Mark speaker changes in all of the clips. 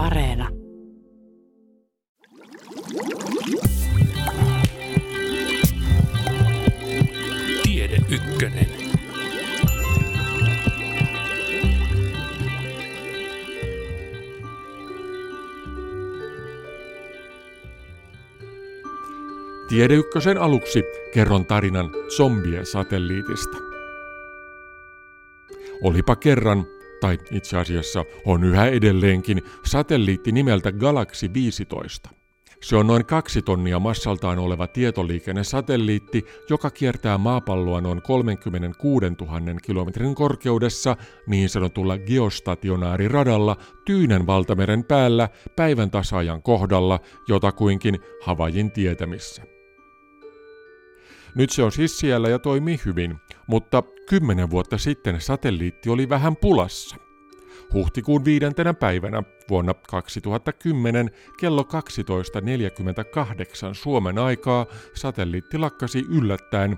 Speaker 1: Areena.
Speaker 2: Tiede Ykkönen.
Speaker 3: Tiede Ykkösen aluksi kerron tarinan zombien satelliitista. Olipa kerran, tai itse asiassa on yhä edelleenkin, satelliitti nimeltä Galaxy 15. Se on noin kaksi tonnia massaltaan oleva tietoliikennesatelliitti, joka kiertää maapalloa noin 36 000 kilometrin korkeudessa niin sanotulla geostationaariradalla Tyynen valtameren päällä päivän tasaajan kohdalla jotakuinkin Havajin tietämissä. Nyt se on siis siellä ja toimii hyvin, mutta kymmenen vuotta sitten satelliitti oli vähän pulassa. Huhtikuun viidentenä päivänä vuonna 2010 kello 12.48 Suomen aikaa satelliitti lakkasi yllättäen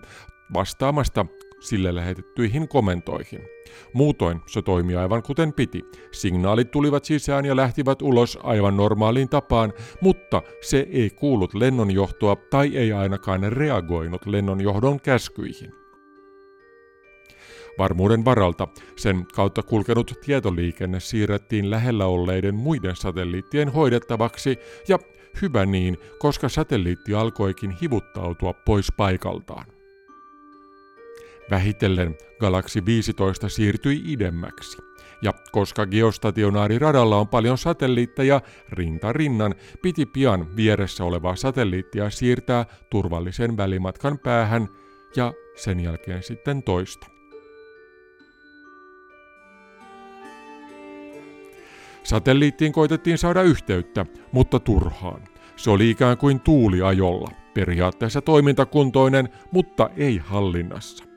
Speaker 3: vastaamasta sille lähetettyihin komentoihin. Muutoin se toimi aivan kuten piti. Signaalit tulivat sisään ja lähtivät ulos aivan normaaliin tapaan, mutta se ei kuullut lennonjohtoa tai ei ainakaan reagoinut lennonjohdon käskyihin. Varmuuden varalta sen kautta kulkenut tietoliikenne siirrettiin lähellä olleiden muiden satelliittien hoidettavaksi ja hyvä niin, koska satelliitti alkoikin hivuttautua pois paikaltaan. Vähitellen Galaxy 15 siirtyi idemmäksi. Ja koska geostationaariradalla on paljon satelliitteja rinta rinnan, piti pian vieressä olevaa satelliittia siirtää turvallisen välimatkan päähän ja sen jälkeen sitten toista. Satelliittiin koitettiin saada yhteyttä, mutta turhaan. Se oli ikään kuin tuuliajolla, periaatteessa toimintakuntoinen, mutta ei hallinnassa.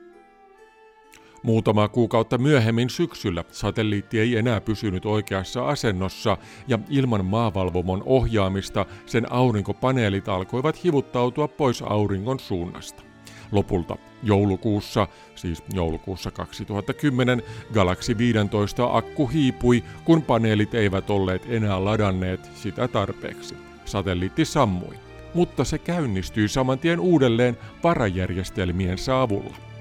Speaker 3: Muutama kuukautta myöhemmin syksyllä satelliitti ei enää pysynyt oikeassa asennossa ja ilman maavalvomon ohjaamista sen aurinkopaneelit alkoivat hivuttautua pois auringon suunnasta. Lopulta joulukuussa, siis joulukuussa 2010, Galaxy 15 akku hiipui, kun paneelit eivät olleet enää ladanneet sitä tarpeeksi. Satelliitti sammui, mutta se käynnistyi saman tien uudelleen varajärjestelmien avulla.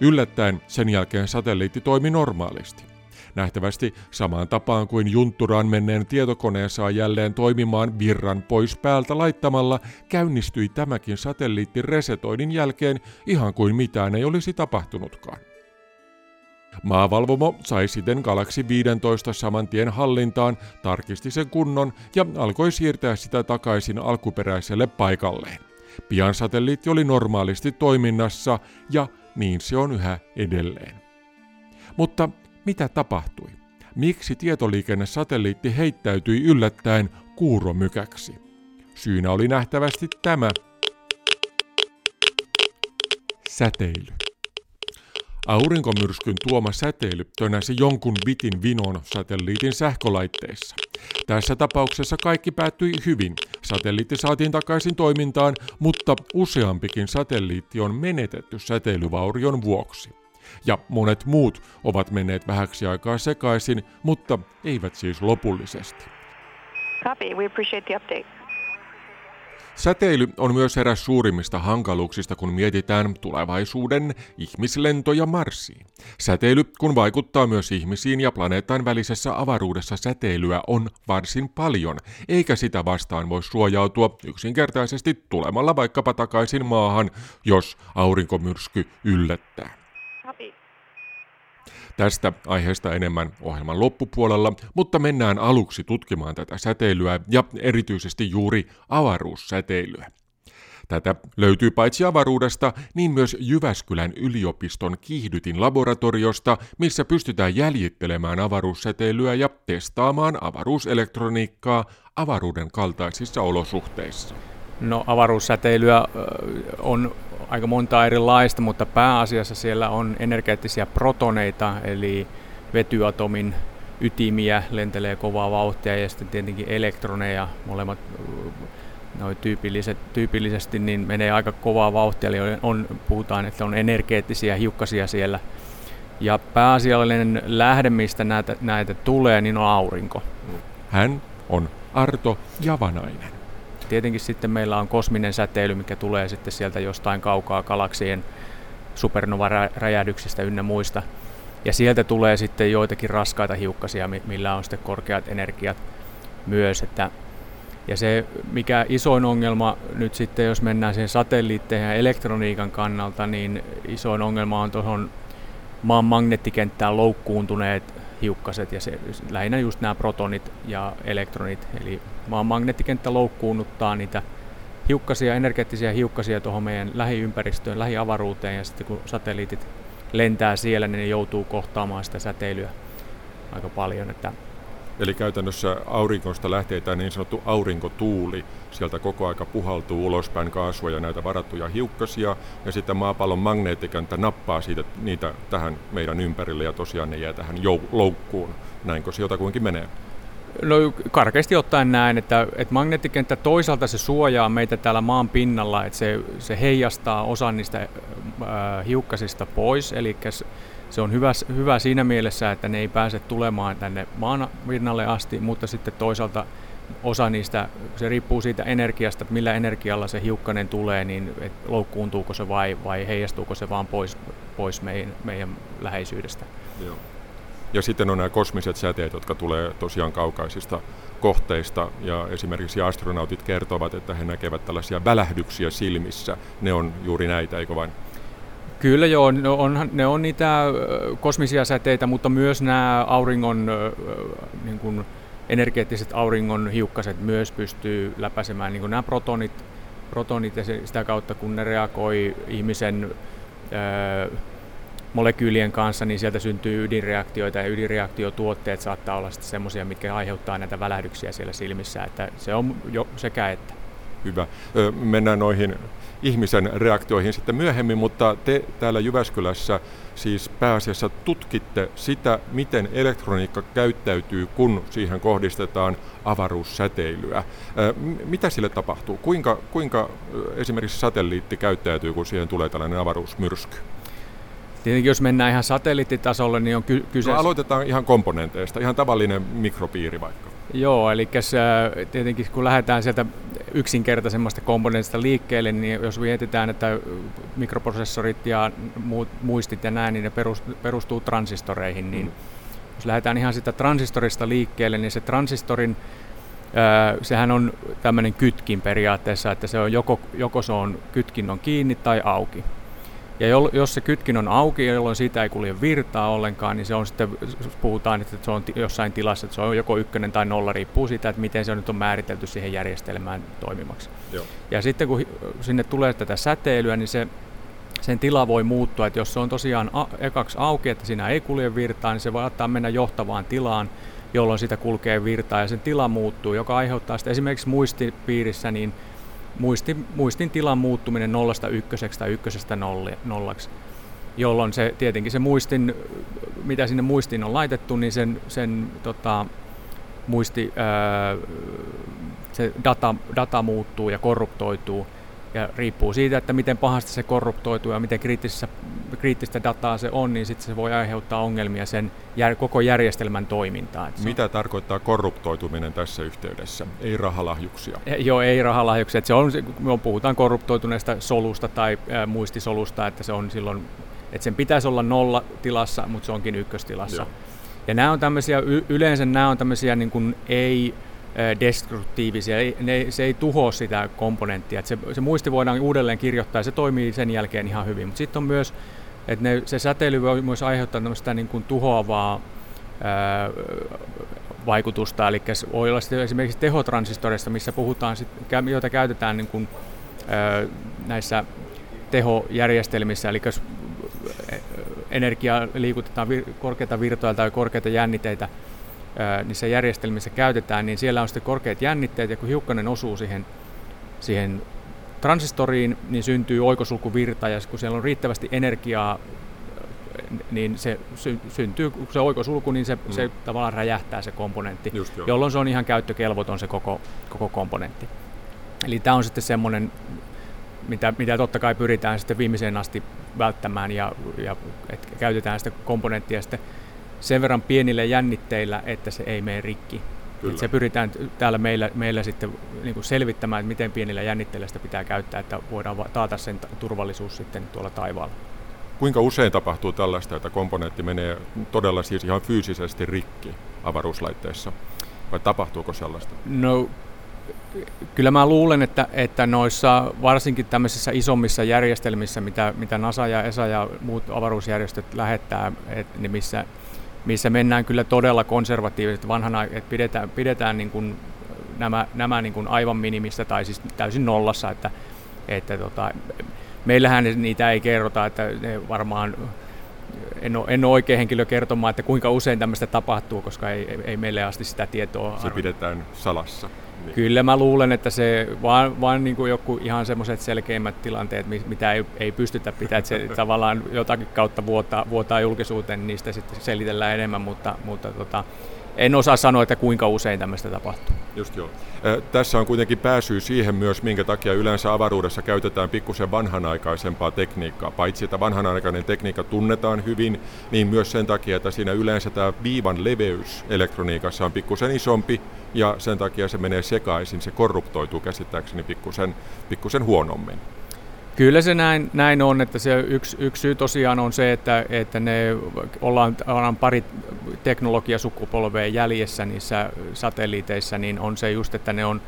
Speaker 3: Yllättäen sen jälkeen satelliitti toimi normaalisti. Nähtävästi samaan tapaan kuin juntturaan menneen tietokoneen saa jälleen toimimaan virran pois päältä laittamalla, käynnistyi tämäkin satelliitti resetoinnin jälkeen ihan kuin mitään ei olisi tapahtunutkaan. Maavalvomo sai sitten Galaxy 15 saman tien hallintaan, tarkisti sen kunnon ja alkoi siirtää sitä takaisin alkuperäiselle paikalleen. Pian satelliitti oli normaalisti toiminnassa ja niin se on yhä edelleen. Mutta mitä tapahtui? Miksi tietoliikennesatelliitti heittäytyi yllättäen kuuromykäksi? Syynä oli nähtävästi tämä säteily. Aurinkomyrskyn tuoma säteily tönäsi jonkun bitin vinon satelliitin sähkölaitteissa. Tässä tapauksessa kaikki päättyi hyvin. Satelliitti saatiin takaisin toimintaan, mutta useampikin satelliitti on menetetty säteilyvaurion vuoksi. Ja monet muut ovat menneet vähäksi aikaa sekaisin, mutta eivät siis lopullisesti.
Speaker 4: Copy. We appreciate the update.
Speaker 3: Säteily on myös eräs suurimmista hankaluuksista, kun mietitään tulevaisuuden ihmislentoja Marsiin. Säteily, kun vaikuttaa myös ihmisiin ja planeetan välisessä avaruudessa säteilyä on varsin paljon, eikä sitä vastaan voi suojautua yksinkertaisesti tulemalla vaikkapa takaisin maahan, jos aurinkomyrsky yllättää. Tästä aiheesta enemmän ohjelman loppupuolella, mutta mennään aluksi tutkimaan tätä säteilyä ja erityisesti juuri avaruussäteilyä. Tätä löytyy paitsi avaruudesta, niin myös Jyväskylän yliopiston kiihdytin laboratoriosta, missä pystytään jäljittelemään avaruussäteilyä ja testaamaan avaruuselektroniikkaa avaruuden kaltaisissa olosuhteissa.
Speaker 5: No avaruussäteilyä on aika monta erilaista, mutta pääasiassa siellä on energeettisiä protoneita, eli vetyatomin ytimiä lentelee kovaa vauhtia ja sitten tietenkin elektroneja, molemmat noin tyypilliset, tyypillisesti niin menee aika kovaa vauhtia, eli on, puhutaan, että on energeettisiä hiukkasia siellä. Ja pääasiallinen lähde, mistä näitä, näitä tulee, niin on aurinko.
Speaker 3: Hän on Arto Javanainen.
Speaker 5: Tietenkin sitten meillä on kosminen säteily, mikä tulee sitten sieltä jostain kaukaa galaksien supernova-räjähdyksistä ynnä muista. Ja sieltä tulee sitten joitakin raskaita hiukkasia, millä on sitten korkeat energiat myös. Että ja se, mikä isoin ongelma nyt sitten, jos mennään siihen satelliitteihin ja elektroniikan kannalta, niin isoin ongelma on tuohon maan magneettikenttään loukkuuntuneet hiukkaset ja se, lähinnä just nämä protonit ja elektronit. Eli maan magneettikenttä loukkuunnuttaa niitä hiukkasia, energeettisiä hiukkasia tuohon meidän lähiympäristöön, lähiavaruuteen ja sitten kun satelliitit lentää siellä, niin ne joutuu kohtaamaan sitä säteilyä aika paljon. Että
Speaker 3: Eli käytännössä aurinkosta lähtee tämä niin sanottu aurinkotuuli. Sieltä koko aika puhaltuu ulospäin kaasua ja näitä varattuja hiukkasia, ja sitten maapallon magneettikenttä nappaa siitä, niitä tähän meidän ympärille, ja tosiaan ne jää tähän jou- loukkuun. Näinkö se jotakuinkin menee?
Speaker 5: No karkeasti ottaen näin, että, että magneettikenttä toisaalta se suojaa meitä täällä maan pinnalla, että se, se heijastaa osan niistä äh, hiukkasista pois, eli se on hyvä, hyvä siinä mielessä, että ne ei pääse tulemaan tänne maan pinnalle asti, mutta sitten toisaalta osa niistä, se riippuu siitä energiasta, että millä energialla se hiukkanen tulee, niin että loukkuuntuuko se vai, vai heijastuuko se vaan pois, pois meidän, meidän läheisyydestä. Joo.
Speaker 3: Ja sitten on nämä kosmiset säteet, jotka tulee tosiaan kaukaisista kohteista, ja esimerkiksi astronautit kertovat, että he näkevät tällaisia välähdyksiä silmissä. Ne on juuri näitä, eikö vain?
Speaker 5: Kyllä joo, ne on, ne on niitä kosmisia säteitä, mutta myös nämä auringon, niin kuin energeettiset auringon hiukkaset myös pystyy läpäisemään, niin kuin nämä protonit, protonit ja sitä kautta kun ne reagoi ihmisen molekyylien kanssa, niin sieltä syntyy ydinreaktioita ja ydinreaktiotuotteet saattaa olla sitten semmoisia, mitkä aiheuttaa näitä välähdyksiä siellä silmissä, että se on jo sekä että.
Speaker 3: Hyvä. Mennään noihin ihmisen reaktioihin sitten myöhemmin, mutta te täällä Jyväskylässä siis pääasiassa tutkitte sitä, miten elektroniikka käyttäytyy, kun siihen kohdistetaan avaruussäteilyä. Mitä sille tapahtuu? Kuinka, kuinka esimerkiksi satelliitti käyttäytyy, kun siihen tulee tällainen avaruusmyrsky?
Speaker 5: Tietenkin jos mennään ihan satelliittitasolle, niin on ky- kyse...
Speaker 3: No, aloitetaan ihan komponenteista, ihan tavallinen mikropiiri vaikka.
Speaker 5: Joo, eli tietenkin kun lähdetään sieltä yksinkertaisemmasta komponentista liikkeelle, niin jos mietitään, että mikroprosessorit ja muut muistit ja näin, niin ne perustuu transistoreihin, niin mm. jos lähdetään ihan sitä transistorista liikkeelle, niin se transistorin sehän on tämmöinen kytkin periaatteessa, että se on joko, joko se on kytkin on kiinni tai auki. Ja jos se kytkin on auki, jolloin siitä ei kulje virtaa ollenkaan, niin se on sitten, puhutaan, että se on jossain tilassa, että se on joko ykkönen tai nolla, riippuu siitä, että miten se nyt on määritelty siihen järjestelmään toimimaksi. Joo. Ja sitten kun sinne tulee tätä säteilyä, niin se, sen tila voi muuttua, että jos se on tosiaan a, ekaksi auki, että siinä ei kulje virtaa, niin se voi ottaa mennä johtavaan tilaan, jolloin sitä kulkee virtaa ja sen tila muuttuu, joka aiheuttaa sitten esimerkiksi muistipiirissä niin muistin, muistin tilan muuttuminen nollasta ykköseksi tai ykkösestä nollaksi, jolloin se tietenkin se muistin, mitä sinne muistiin on laitettu, niin sen, sen tota, muisti, ää, se data, data muuttuu ja korruptoituu ja riippuu siitä, että miten pahasti se korruptoituu ja miten kriittistä dataa se on, niin sitten se voi aiheuttaa ongelmia sen jär, koko järjestelmän toimintaan.
Speaker 3: Mitä on... tarkoittaa korruptoituminen tässä yhteydessä? Ei rahalahjuksia?
Speaker 5: E, joo, ei rahalahjuksia. Se on, me puhutaan korruptoituneesta solusta tai ä, muistisolusta, että se on silloin, että sen pitäisi olla nolla tilassa, mutta se onkin ykköstilassa. Joo. Ja nämä on tämmöisiä, yleensä nämä on tämmöisiä niin kuin ei destruktiivisia, ei, ne, se ei tuhoa sitä komponenttia. se, se muisti voidaan uudelleen kirjoittaa ja se toimii sen jälkeen ihan hyvin. Mutta sitten on myös, että se säteily voi myös aiheuttaa tämmöistä niin kuin tuhoavaa ää, vaikutusta, eli voi olla esimerkiksi tehotransistoreista, missä puhutaan, sit, joita käytetään niin kuin, ää, näissä tehojärjestelmissä, eli jos energiaa liikutetaan vir, korkeita virtoja tai korkeita jänniteitä, niissä järjestelmissä käytetään, niin siellä on sitten korkeat jännitteet, ja kun hiukkanen osuu siihen, siihen transistoriin, niin syntyy oikosulkuvirta, ja kun siellä on riittävästi energiaa, niin se sy- syntyy, kun se oikosulku, niin se, mm. se tavallaan räjähtää se komponentti, Just jolloin se on ihan käyttökelvoton se koko, koko komponentti. Eli tämä on sitten semmoinen, mitä, mitä totta kai pyritään sitten viimeiseen asti välttämään ja, ja että käytetään sitä komponenttia sitten sen verran pienillä jännitteillä, että se ei mene rikki. Kyllä. se pyritään täällä meillä, meillä sitten niin kuin selvittämään, että miten pienillä jännitteillä sitä pitää käyttää, että voidaan taata sen turvallisuus sitten tuolla taivaalla.
Speaker 3: Kuinka usein tapahtuu tällaista, että komponentti menee todella siis ihan fyysisesti rikki avaruuslaitteessa? Vai tapahtuuko sellaista?
Speaker 5: No kyllä mä luulen, että, että noissa varsinkin tämmöisissä isommissa järjestelmissä, mitä, mitä NASA ja ESA ja muut avaruusjärjestöt lähettää, et, niin missä, missä mennään kyllä todella konservatiivisesti vanhana, että pidetään, pidetään niin kuin nämä, nämä niin kuin aivan minimistä tai siis täysin nollassa, että, että tota, meillähän niitä ei kerrota, että ne varmaan en ole, en ole oikea henkilö kertomaan, että kuinka usein tämmöistä tapahtuu, koska ei, ei meille asti sitä tietoa
Speaker 3: Se pidetään salassa.
Speaker 5: Niin. Kyllä mä luulen, että se vaan, vaan niin kuin joku ihan semmoiset selkeimmät tilanteet, mitä ei, ei pystytä pitämään, että se tavallaan jotakin kautta vuotaa, vuotaa julkisuuteen, niin niistä sitten selitellään enemmän, mutta, mutta tota, en osaa sanoa, että kuinka usein tämmöistä tapahtuu.
Speaker 3: Just joo. Tässä on kuitenkin pääsy siihen myös, minkä takia yleensä avaruudessa käytetään pikkusen vanhanaikaisempaa tekniikkaa. Paitsi että vanhanaikainen tekniikka tunnetaan hyvin, niin myös sen takia, että siinä yleensä tämä viivan leveys elektroniikassa on pikkusen isompi ja sen takia se menee sekaisin, se korruptoituu käsittääkseni pikkusen, pikkusen huonommin.
Speaker 5: Kyllä se näin, näin on, että se yksi, yksi syy tosiaan on se, että, että ne ollaan, ollaan pari teknologiasukupolvea jäljessä niissä satelliiteissa, niin on se just, että ne on,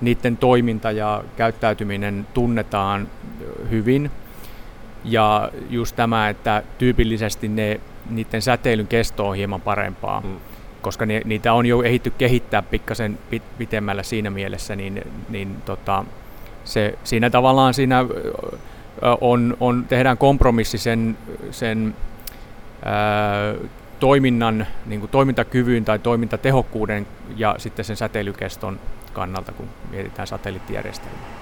Speaker 5: niiden toiminta ja käyttäytyminen tunnetaan hyvin. Ja just tämä, että tyypillisesti ne, niiden säteilyn kesto on hieman parempaa, mm. koska ne, niitä on jo ehitty kehittää pikkasen pitemmällä siinä mielessä, niin, niin tota, se, siinä tavallaan siinä on, on, tehdään kompromissi sen, sen ää, toiminnan, niin kuin toimintakyvyn tai toimintatehokkuuden ja sitten sen säteilykeston kannalta, kun mietitään satelliittijärjestelmää.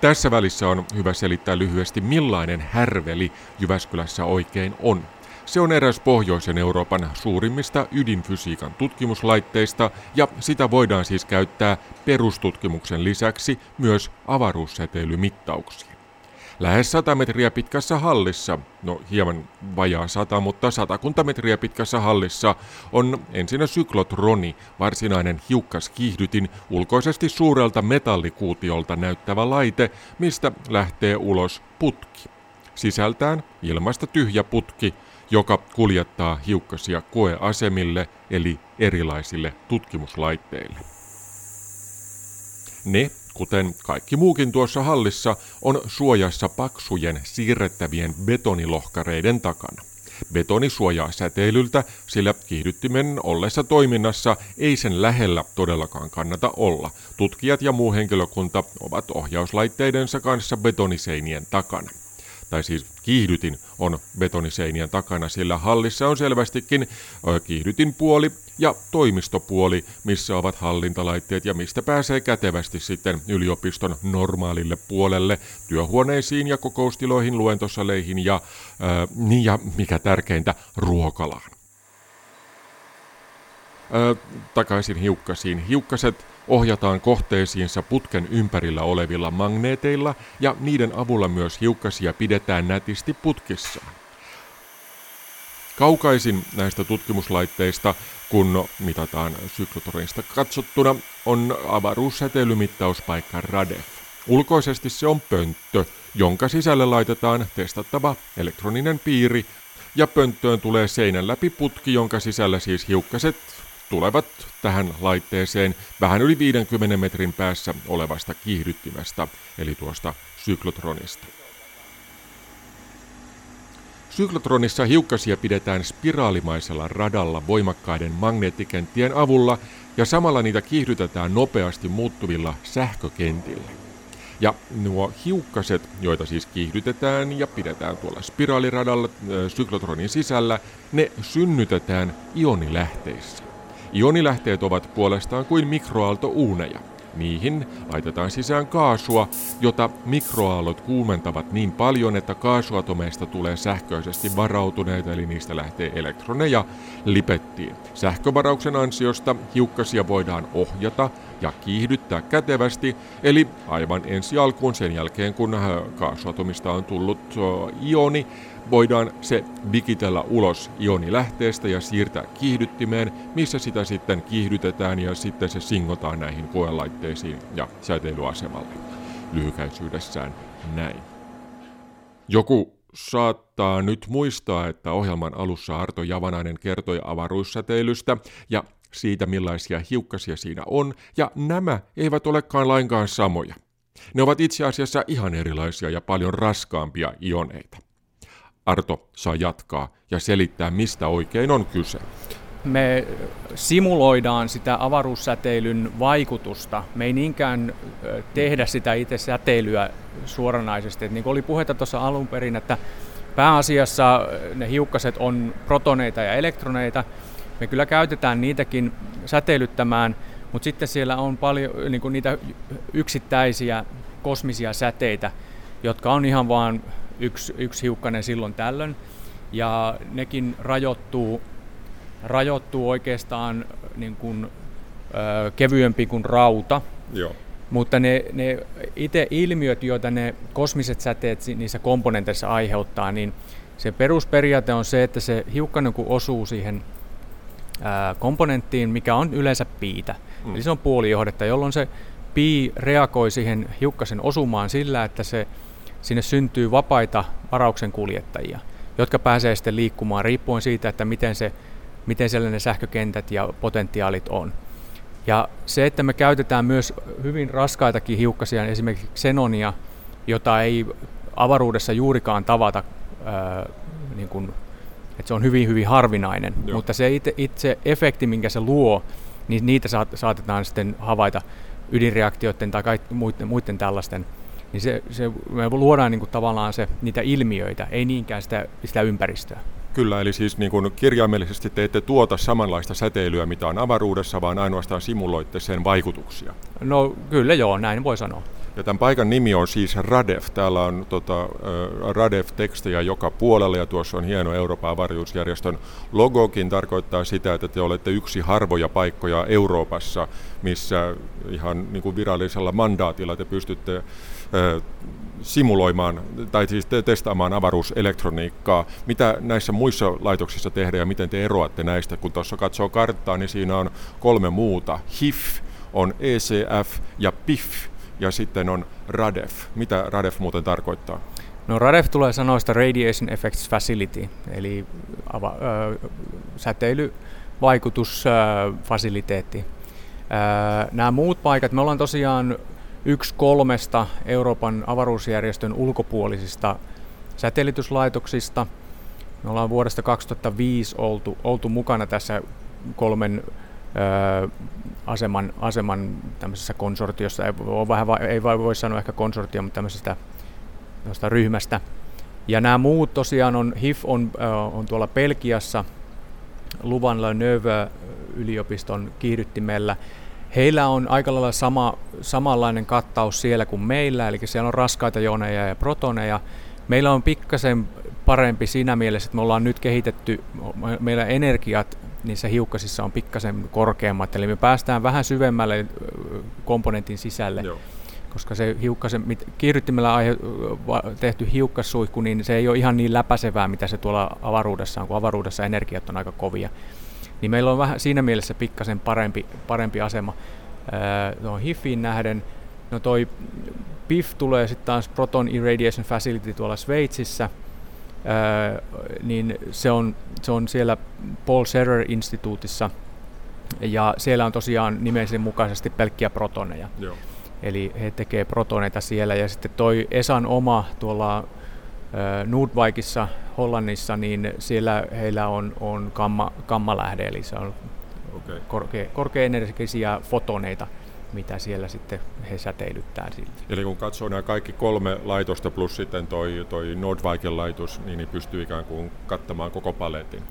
Speaker 3: Tässä välissä on hyvä selittää lyhyesti, millainen härveli Jyväskylässä oikein on. Se on eräs pohjoisen Euroopan suurimmista ydinfysiikan tutkimuslaitteista ja sitä voidaan siis käyttää perustutkimuksen lisäksi myös avaruussäteilymittauksiin. Lähes 100 metriä pitkässä hallissa, no hieman vajaa 100, mutta satakunta metriä pitkässä hallissa, on ensinnä syklotroni, varsinainen hiukkaskiihdytin, ulkoisesti suurelta metallikuutiolta näyttävä laite, mistä lähtee ulos putki. Sisältään ilmasta tyhjä putki, joka kuljettaa hiukkasia koeasemille eli erilaisille tutkimuslaitteille. Ne, kuten kaikki muukin tuossa hallissa, on suojassa paksujen siirrettävien betonilohkareiden takana. Betoni suojaa säteilyltä, sillä kiihdyttimen ollessa toiminnassa ei sen lähellä todellakaan kannata olla. Tutkijat ja muu henkilökunta ovat ohjauslaitteidensa kanssa betoniseinien takana tai siis kiihdytin on betoniseinien takana, sillä hallissa on selvästikin kiihdytin puoli ja toimistopuoli, missä ovat hallintalaitteet ja mistä pääsee kätevästi sitten yliopiston normaalille puolelle, työhuoneisiin ja kokoustiloihin, luentosaleihin ja, ää, niin ja mikä tärkeintä, ruokalaan. Ää, takaisin hiukkasiin. Hiukkaset ohjataan kohteisiinsa putken ympärillä olevilla magneeteilla ja niiden avulla myös hiukkasia pidetään nätisti putkissaan. Kaukaisin näistä tutkimuslaitteista, kun mitataan syklotronista katsottuna, on avaruussäteilymittauspaikka RADEF. Ulkoisesti se on pönttö, jonka sisälle laitetaan testattava elektroninen piiri, ja pönttöön tulee seinän läpi putki, jonka sisällä siis hiukkaset tulevat tähän laitteeseen vähän yli 50 metrin päässä olevasta kiihdyttimestä, eli tuosta syklotronista. Syklotronissa hiukkasia pidetään spiraalimaisella radalla voimakkaiden magneettikenttien avulla ja samalla niitä kiihdytetään nopeasti muuttuvilla sähkökentillä. Ja nuo hiukkaset, joita siis kiihdytetään ja pidetään tuolla spiraaliradalla syklotronin sisällä, ne synnytetään ionilähteissä. Ionilähteet ovat puolestaan kuin mikroaaltouuneja. Niihin laitetaan sisään kaasua, jota mikroaallot kuumentavat niin paljon, että kaasuatomeista tulee sähköisesti varautuneita, eli niistä lähtee elektroneja lipettiin. Sähkövarauksen ansiosta hiukkasia voidaan ohjata ja kiihdyttää kätevästi, eli aivan ensi alkuun sen jälkeen kun äh, kaasuatomista on tullut ioni, voidaan se vikitellä ulos ionilähteestä ja siirtää kiihdyttimeen, missä sitä sitten kiihdytetään ja sitten se singotaan näihin koelaitteisiin ja säteilyasemalle. Lyhykäisyydessään näin. Joku saattaa nyt muistaa, että ohjelman alussa Arto Javanainen kertoi avaruussäteilystä ja siitä millaisia hiukkasia siinä on, ja nämä eivät olekaan lainkaan samoja. Ne ovat itse asiassa ihan erilaisia ja paljon raskaampia ioneita. Arto saa jatkaa ja selittää, mistä oikein on kyse.
Speaker 5: Me simuloidaan sitä avaruussäteilyn vaikutusta. Me ei niinkään tehdä sitä itse säteilyä suoranaisesti. Et niin kuin oli puhetta tuossa alun perin, että pääasiassa ne hiukkaset on protoneita ja elektroneita. Me kyllä käytetään niitäkin säteilyttämään, mutta sitten siellä on paljon niin kuin niitä yksittäisiä kosmisia säteitä, jotka on ihan vaan yksi, yksi hiukkanen silloin tällöin. Ja nekin rajoittuu, rajoittuu oikeastaan niin kuin, ö, kevyempi kuin rauta.
Speaker 3: Joo.
Speaker 5: Mutta ne, ne itse ilmiöt, joita ne kosmiset säteet niissä komponenteissa aiheuttaa, niin se perusperiaate on se, että se hiukkanen kun osuu siihen ää, komponenttiin, mikä on yleensä piitä, mm. eli se on puolijohdetta, jolloin se pii reagoi siihen hiukkasen osumaan sillä, että se sinne syntyy vapaita varauksen kuljettajia, jotka pääsee sitten liikkumaan riippuen siitä, että miten, se, miten siellä ne sähkökentät ja potentiaalit on. Ja se, että me käytetään myös hyvin raskaitakin hiukkasia, esimerkiksi xenonia, jota ei avaruudessa juurikaan tavata, ää, niin kuin, että se on hyvin hyvin harvinainen, Joo. mutta se itse, itse efekti, minkä se luo, niin niitä saatetaan sitten havaita ydinreaktioiden tai kaikki, muiden, muiden tällaisten niin se, se, me luodaan niin kuin tavallaan se, niitä ilmiöitä, ei niinkään sitä, sitä ympäristöä.
Speaker 3: Kyllä, eli siis niin kuin kirjaimellisesti te ette tuota samanlaista säteilyä, mitä on avaruudessa, vaan ainoastaan simuloitte sen vaikutuksia.
Speaker 5: No kyllä joo, näin voi sanoa.
Speaker 3: Ja tämän paikan nimi on siis Radev. Täällä on tota, Radev-tekstejä joka puolella ja tuossa on hieno Euroopan avaruusjärjestön logokin. Tarkoittaa sitä, että te olette yksi harvoja paikkoja Euroopassa, missä ihan niin kuin virallisella mandaatilla te pystytte simuloimaan tai siis testaamaan avaruuselektroniikkaa. Mitä näissä muissa laitoksissa tehdään ja miten te eroatte näistä? Kun tuossa katsoo karttaa, niin siinä on kolme muuta. HIF, on ECF ja PIF ja sitten on RADEF. Mitä RADEF muuten tarkoittaa?
Speaker 5: No RADEF tulee sanoista Radiation Effects Facility, eli ava, ö, säteilyvaikutusfasiliteetti. Nämä muut paikat, me ollaan tosiaan yksi kolmesta Euroopan avaruusjärjestön ulkopuolisista säteilytyslaitoksista. Me ollaan vuodesta 2005 oltu, oltu mukana tässä kolmen ö, aseman, aseman tämmöisessä konsortiossa, ei, ole vähän, ei voi sanoa ehkä konsortio, mutta tämmöisestä ryhmästä. Ja nämä muut tosiaan on, HIF on, on tuolla Pelkiassa, Luvan La yliopiston kiihdyttimellä, Heillä on aika lailla sama, samanlainen kattaus siellä kuin meillä, eli siellä on raskaita joneja ja protoneja. Meillä on pikkasen parempi siinä mielessä, että me ollaan nyt kehitetty, meillä energiat niissä hiukkasissa on pikkasen korkeammat, eli me päästään vähän syvemmälle komponentin sisälle. Joo. Koska se hiukkasen, kiihdyttimellä aihe, tehty hiukkassuihku, niin se ei ole ihan niin läpäisevää, mitä se tuolla avaruudessa on, kun avaruudessa energiat on aika kovia niin meillä on vähän siinä mielessä pikkasen parempi, parempi asema tuohon HIFiin nähden. No toi PIF tulee sitten taas Proton Irradiation Facility tuolla Sveitsissä, ää, niin se on, se on siellä Paul Serrer instituutissa ja siellä on tosiaan nimensä mukaisesti pelkkiä protoneja. Joo. Eli he tekee protoneita siellä ja sitten toi Esan oma tuolla Nordwijkissa Hollannissa, niin siellä heillä on, on kamma, kammalähde, eli se on okay. korkea, korkeaenergisiä fotoneita, mitä siellä sitten he säteilyttää siltä.
Speaker 3: Eli kun katsoo nämä kaikki kolme laitosta plus sitten toi, toi Nordwijken laitos, niin, niin pystyy ikään kuin kattamaan koko paletin.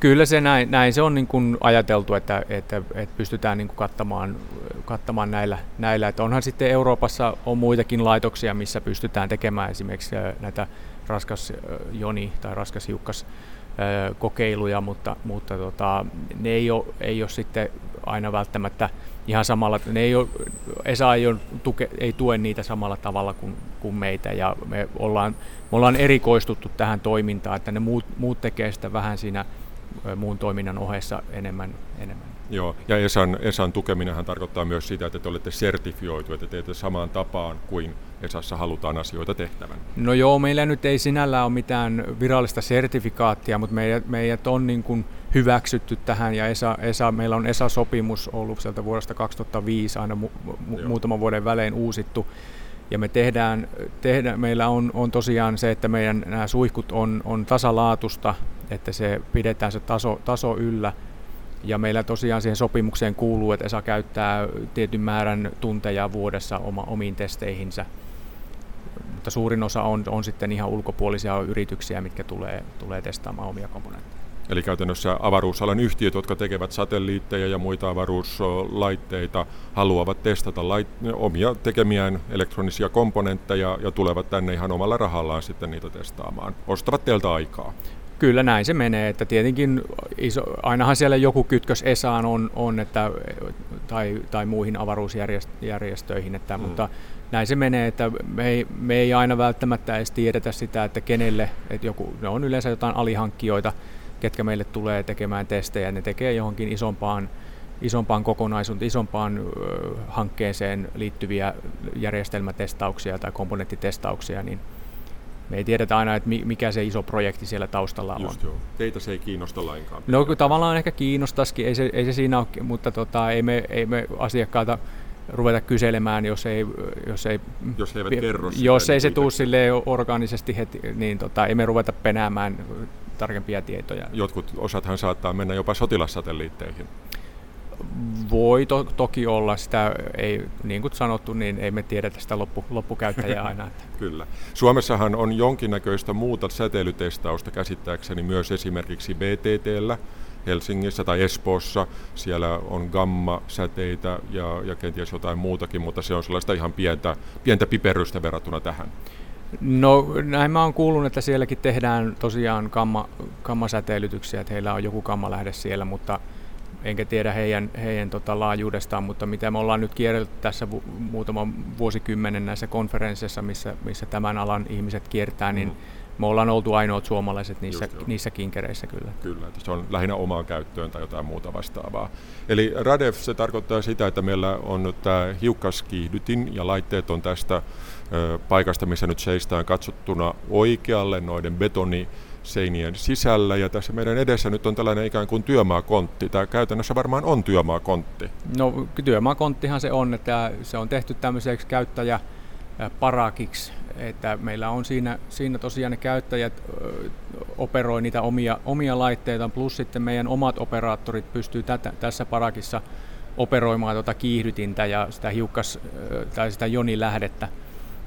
Speaker 5: Kyllä se näin, näin se on niin kuin ajateltu, että, että, että pystytään niin kuin kattamaan, kattamaan näillä, näillä. Että onhan sitten Euroopassa on muitakin laitoksia, missä pystytään tekemään esimerkiksi näitä raskas joni tai raskas hiukkas kokeiluja, mutta, mutta tota, ne ei ole, ei ole sitten aina välttämättä ihan samalla, ne ei ole, ESA ei, ole tuke, ei tue niitä samalla tavalla kuin, kuin meitä ja me ollaan, me ollaan erikoistuttu tähän toimintaan, että ne muut, muut tekee sitä vähän siinä muun toiminnan ohessa enemmän. enemmän.
Speaker 3: Joo, ja ESAn, ESAn tukeminenhan tarkoittaa myös sitä, että te olette sertifioitu, että teette samaan tapaan kuin ESAssa halutaan asioita tehtävän.
Speaker 5: No joo, meillä nyt ei sinällään ole mitään virallista sertifikaattia, mutta meidät, meidät on niin kuin hyväksytty tähän ja ESA, ESA, meillä on ESA-sopimus ollut sieltä vuodesta 2005 aina mu, mu, muutaman vuoden välein uusittu. Ja me tehdään, tehdään meillä on, on tosiaan se, että meidän nämä suihkut on, on tasalaatusta, että se pidetään se taso, taso yllä. Ja meillä tosiaan siihen sopimukseen kuuluu, että ESA käyttää tietyn määrän tunteja vuodessa oma, omiin testeihinsä. Mutta suurin osa on, on sitten ihan ulkopuolisia yrityksiä, mitkä tulee, tulee testaamaan omia komponentteja.
Speaker 3: Eli käytännössä avaruusalan yhtiöt, jotka tekevät satelliitteja ja muita avaruuslaitteita, haluavat testata lait- omia tekemiään elektronisia komponentteja ja tulevat tänne ihan omalla rahallaan sitten niitä testaamaan. Ostavat teiltä aikaa.
Speaker 5: Kyllä näin se menee, että tietenkin iso, ainahan siellä joku kytkös ESAan on, on että, tai, tai muihin avaruusjärjestöihin, että, mm. mutta näin se menee, että me ei, me ei aina välttämättä edes tiedetä sitä, että kenelle, että joku, ne on yleensä jotain alihankkijoita, ketkä meille tulee tekemään testejä, ne tekee johonkin isompaan, isompaan kokonaisuuteen, isompaan ö, hankkeeseen liittyviä järjestelmätestauksia tai komponenttitestauksia, niin me ei tiedetä aina, että mikä se iso projekti siellä taustalla
Speaker 3: Just
Speaker 5: on.
Speaker 3: Joo. Teitä se ei kiinnosta lainkaan.
Speaker 5: No tavallaan ehkä kiinnostaisikin, ei se, ei se siinä ole, mutta tota, ei, me, ei me asiakkaita ruveta kyselemään, jos ei...
Speaker 3: Jos, ei, jos he eivät kerro
Speaker 5: sitä, Jos ei se tule orgaanisesti heti, niin tota, ei me ruveta penäämään tarkempia tietoja.
Speaker 3: Jotkut osathan saattaa mennä jopa sotilassatelliitteihin.
Speaker 5: Voi to- toki olla, sitä ei, niin kuin sanottu, niin ei me tiedetä sitä loppu, loppukäyttäjää aina.
Speaker 3: Kyllä. Suomessahan on jonkinnäköistä muuta säteilytestausta käsittääkseni myös esimerkiksi BTTllä, Helsingissä tai Espoossa. Siellä on gamma-säteitä ja, ja kenties jotain muutakin, mutta se on sellaista ihan pientä, pientä piperrystä verrattuna tähän.
Speaker 5: No näin mä oon kuullut, että sielläkin tehdään tosiaan kamma, kammasäteilytyksiä, että heillä on joku kammalähde siellä, mutta enkä tiedä heidän, heidän tota, laajuudestaan, mutta mitä me ollaan nyt kierrelty tässä vu- muutaman vuosikymmenen näissä konferensseissa, missä, missä tämän alan ihmiset kiertää, niin mm. me ollaan oltu ainoat suomalaiset niissä, niissä kinkereissä kyllä.
Speaker 3: Kyllä, että se on lähinnä omaan käyttöön tai jotain muuta vastaavaa. Eli RADEF, se tarkoittaa sitä, että meillä on tämä hiukkaskiihdytin ja laitteet on tästä paikasta, missä nyt seistään katsottuna oikealle noiden betoni seinien sisällä ja tässä meidän edessä nyt on tällainen ikään kuin työmaakontti. Tämä käytännössä varmaan on työmaakontti.
Speaker 5: No työmaakonttihan se on, että se on tehty tämmöiseksi käyttäjäparakiksi, että meillä on siinä, siinä tosiaan ne käyttäjät operoi niitä omia, omia laitteita, plus sitten meidän omat operaattorit pystyy tätä, tässä parakissa operoimaan tuota kiihdytintä ja sitä hiukkas tai sitä jonilähdettä.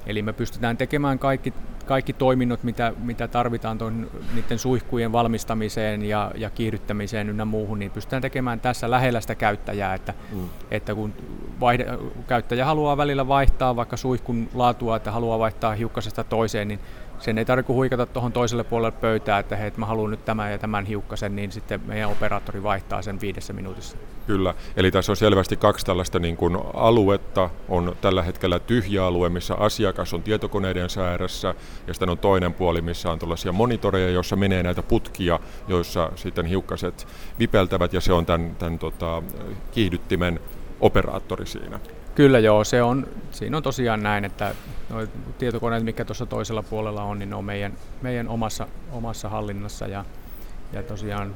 Speaker 5: Eli me pystytään tekemään kaikki, kaikki toiminnot, mitä, mitä tarvitaan tuon, niiden suihkujen valmistamiseen ja, ja kiihdyttämiseen ynnä muuhun, niin pystytään tekemään tässä lähellä sitä käyttäjää, että, mm. että kun vaihde, käyttäjä haluaa välillä vaihtaa vaikka suihkun laatua, että haluaa vaihtaa hiukkasesta toiseen, niin sen ei tarvitse huikata tuohon toiselle puolelle pöytää, että hei, mä haluan nyt tämän ja tämän hiukkasen, niin sitten meidän operaattori vaihtaa sen viidessä minuutissa.
Speaker 3: Kyllä, eli tässä on selvästi kaksi tällaista niin kuin aluetta. On tällä hetkellä tyhjä alue, missä asiakas on tietokoneiden säärässä, ja sitten on toinen puoli, missä on tällaisia monitoreja, joissa menee näitä putkia, joissa sitten hiukkaset vipeltävät, ja se on tämän, tämän tota, kiihdyttimen operaattori siinä.
Speaker 5: Kyllä joo, se on, siinä on tosiaan näin, että nuo tietokoneet, mikä tuossa toisella puolella on, niin ne on meidän, meidän omassa, omassa hallinnassa ja, ja tosiaan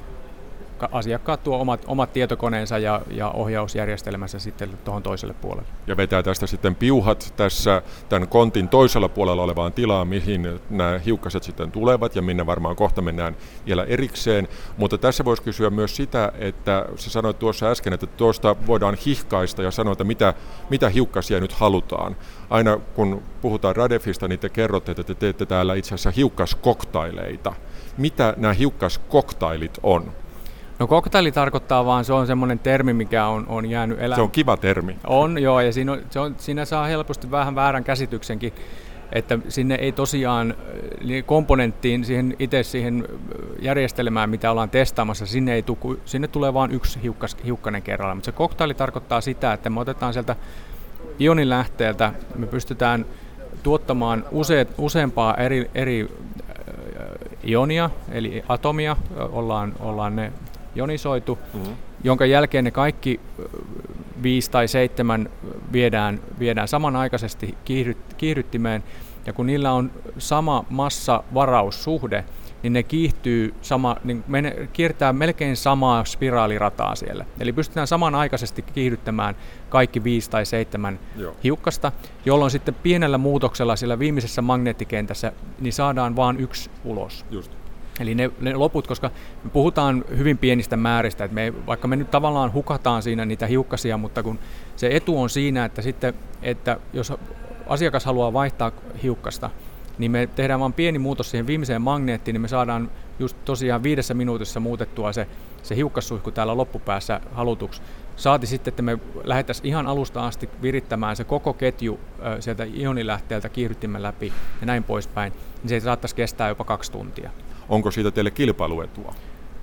Speaker 5: asiakkaat tuo omat, omat tietokoneensa ja, ja ohjausjärjestelmänsä sitten tuohon toiselle puolelle.
Speaker 3: Ja vetää tästä sitten piuhat tässä tämän kontin toisella puolella olevaan tilaan, mihin nämä hiukkaset sitten tulevat ja minne varmaan kohta mennään vielä erikseen. Mutta tässä voisi kysyä myös sitä, että sä sanoit tuossa äsken, että tuosta voidaan hihkaista ja sanoa, että mitä, mitä hiukkasia nyt halutaan. Aina kun puhutaan Radefista, niin te kerrotte, että te teette täällä itse asiassa hiukkaskoktaileita. Mitä nämä hiukkaskoktailit on?
Speaker 5: No koktaili tarkoittaa vaan, se on semmoinen termi, mikä on, on jäänyt elämään.
Speaker 3: Se on kiva termi.
Speaker 5: On, joo, ja siinä, on, se on, siinä saa helposti vähän väärän käsityksenkin, että sinne ei tosiaan niin komponenttiin, siihen itse siihen järjestelmään, mitä ollaan testaamassa, sinne, ei tuku, sinne tulee vain yksi hiukkas, hiukkanen kerralla. Mutta se koktaili tarkoittaa sitä, että me otetaan sieltä ionin lähteeltä, me pystytään tuottamaan useat, useampaa eri, eri ionia, eli atomia, ollaan, ollaan ne jonisoitu, mm-hmm. jonka jälkeen ne kaikki viisi tai seitsemän viedään, viedään samanaikaisesti kiihdyt, kiihdyttimeen, ja kun niillä on sama massa-varaussuhde, niin ne kiihtyy sama, niin mene, kiertää melkein samaa spiraalirataa siellä. Eli pystytään samanaikaisesti kiihdyttämään kaikki viisi tai seitsemän Joo. hiukkasta, jolloin sitten pienellä muutoksella siellä viimeisessä magneettikentässä niin saadaan vain yksi ulos.
Speaker 3: Just.
Speaker 5: Eli ne, ne loput, koska me puhutaan hyvin pienistä määristä, että me, vaikka me nyt tavallaan hukataan siinä niitä hiukkasia, mutta kun se etu on siinä, että sitten, että jos asiakas haluaa vaihtaa hiukkasta, niin me tehdään vain pieni muutos siihen viimeiseen magneettiin, niin me saadaan just tosiaan viidessä minuutissa muutettua se, se hiukkassuihku täällä loppupäässä halutuksi. Saati sitten, että me lähdettäisiin ihan alusta asti virittämään se koko ketju sieltä ionilähteeltä kiihdyttimen läpi ja näin poispäin, niin se saattaisi kestää jopa kaksi tuntia.
Speaker 3: Onko siitä teille kilpailuetua?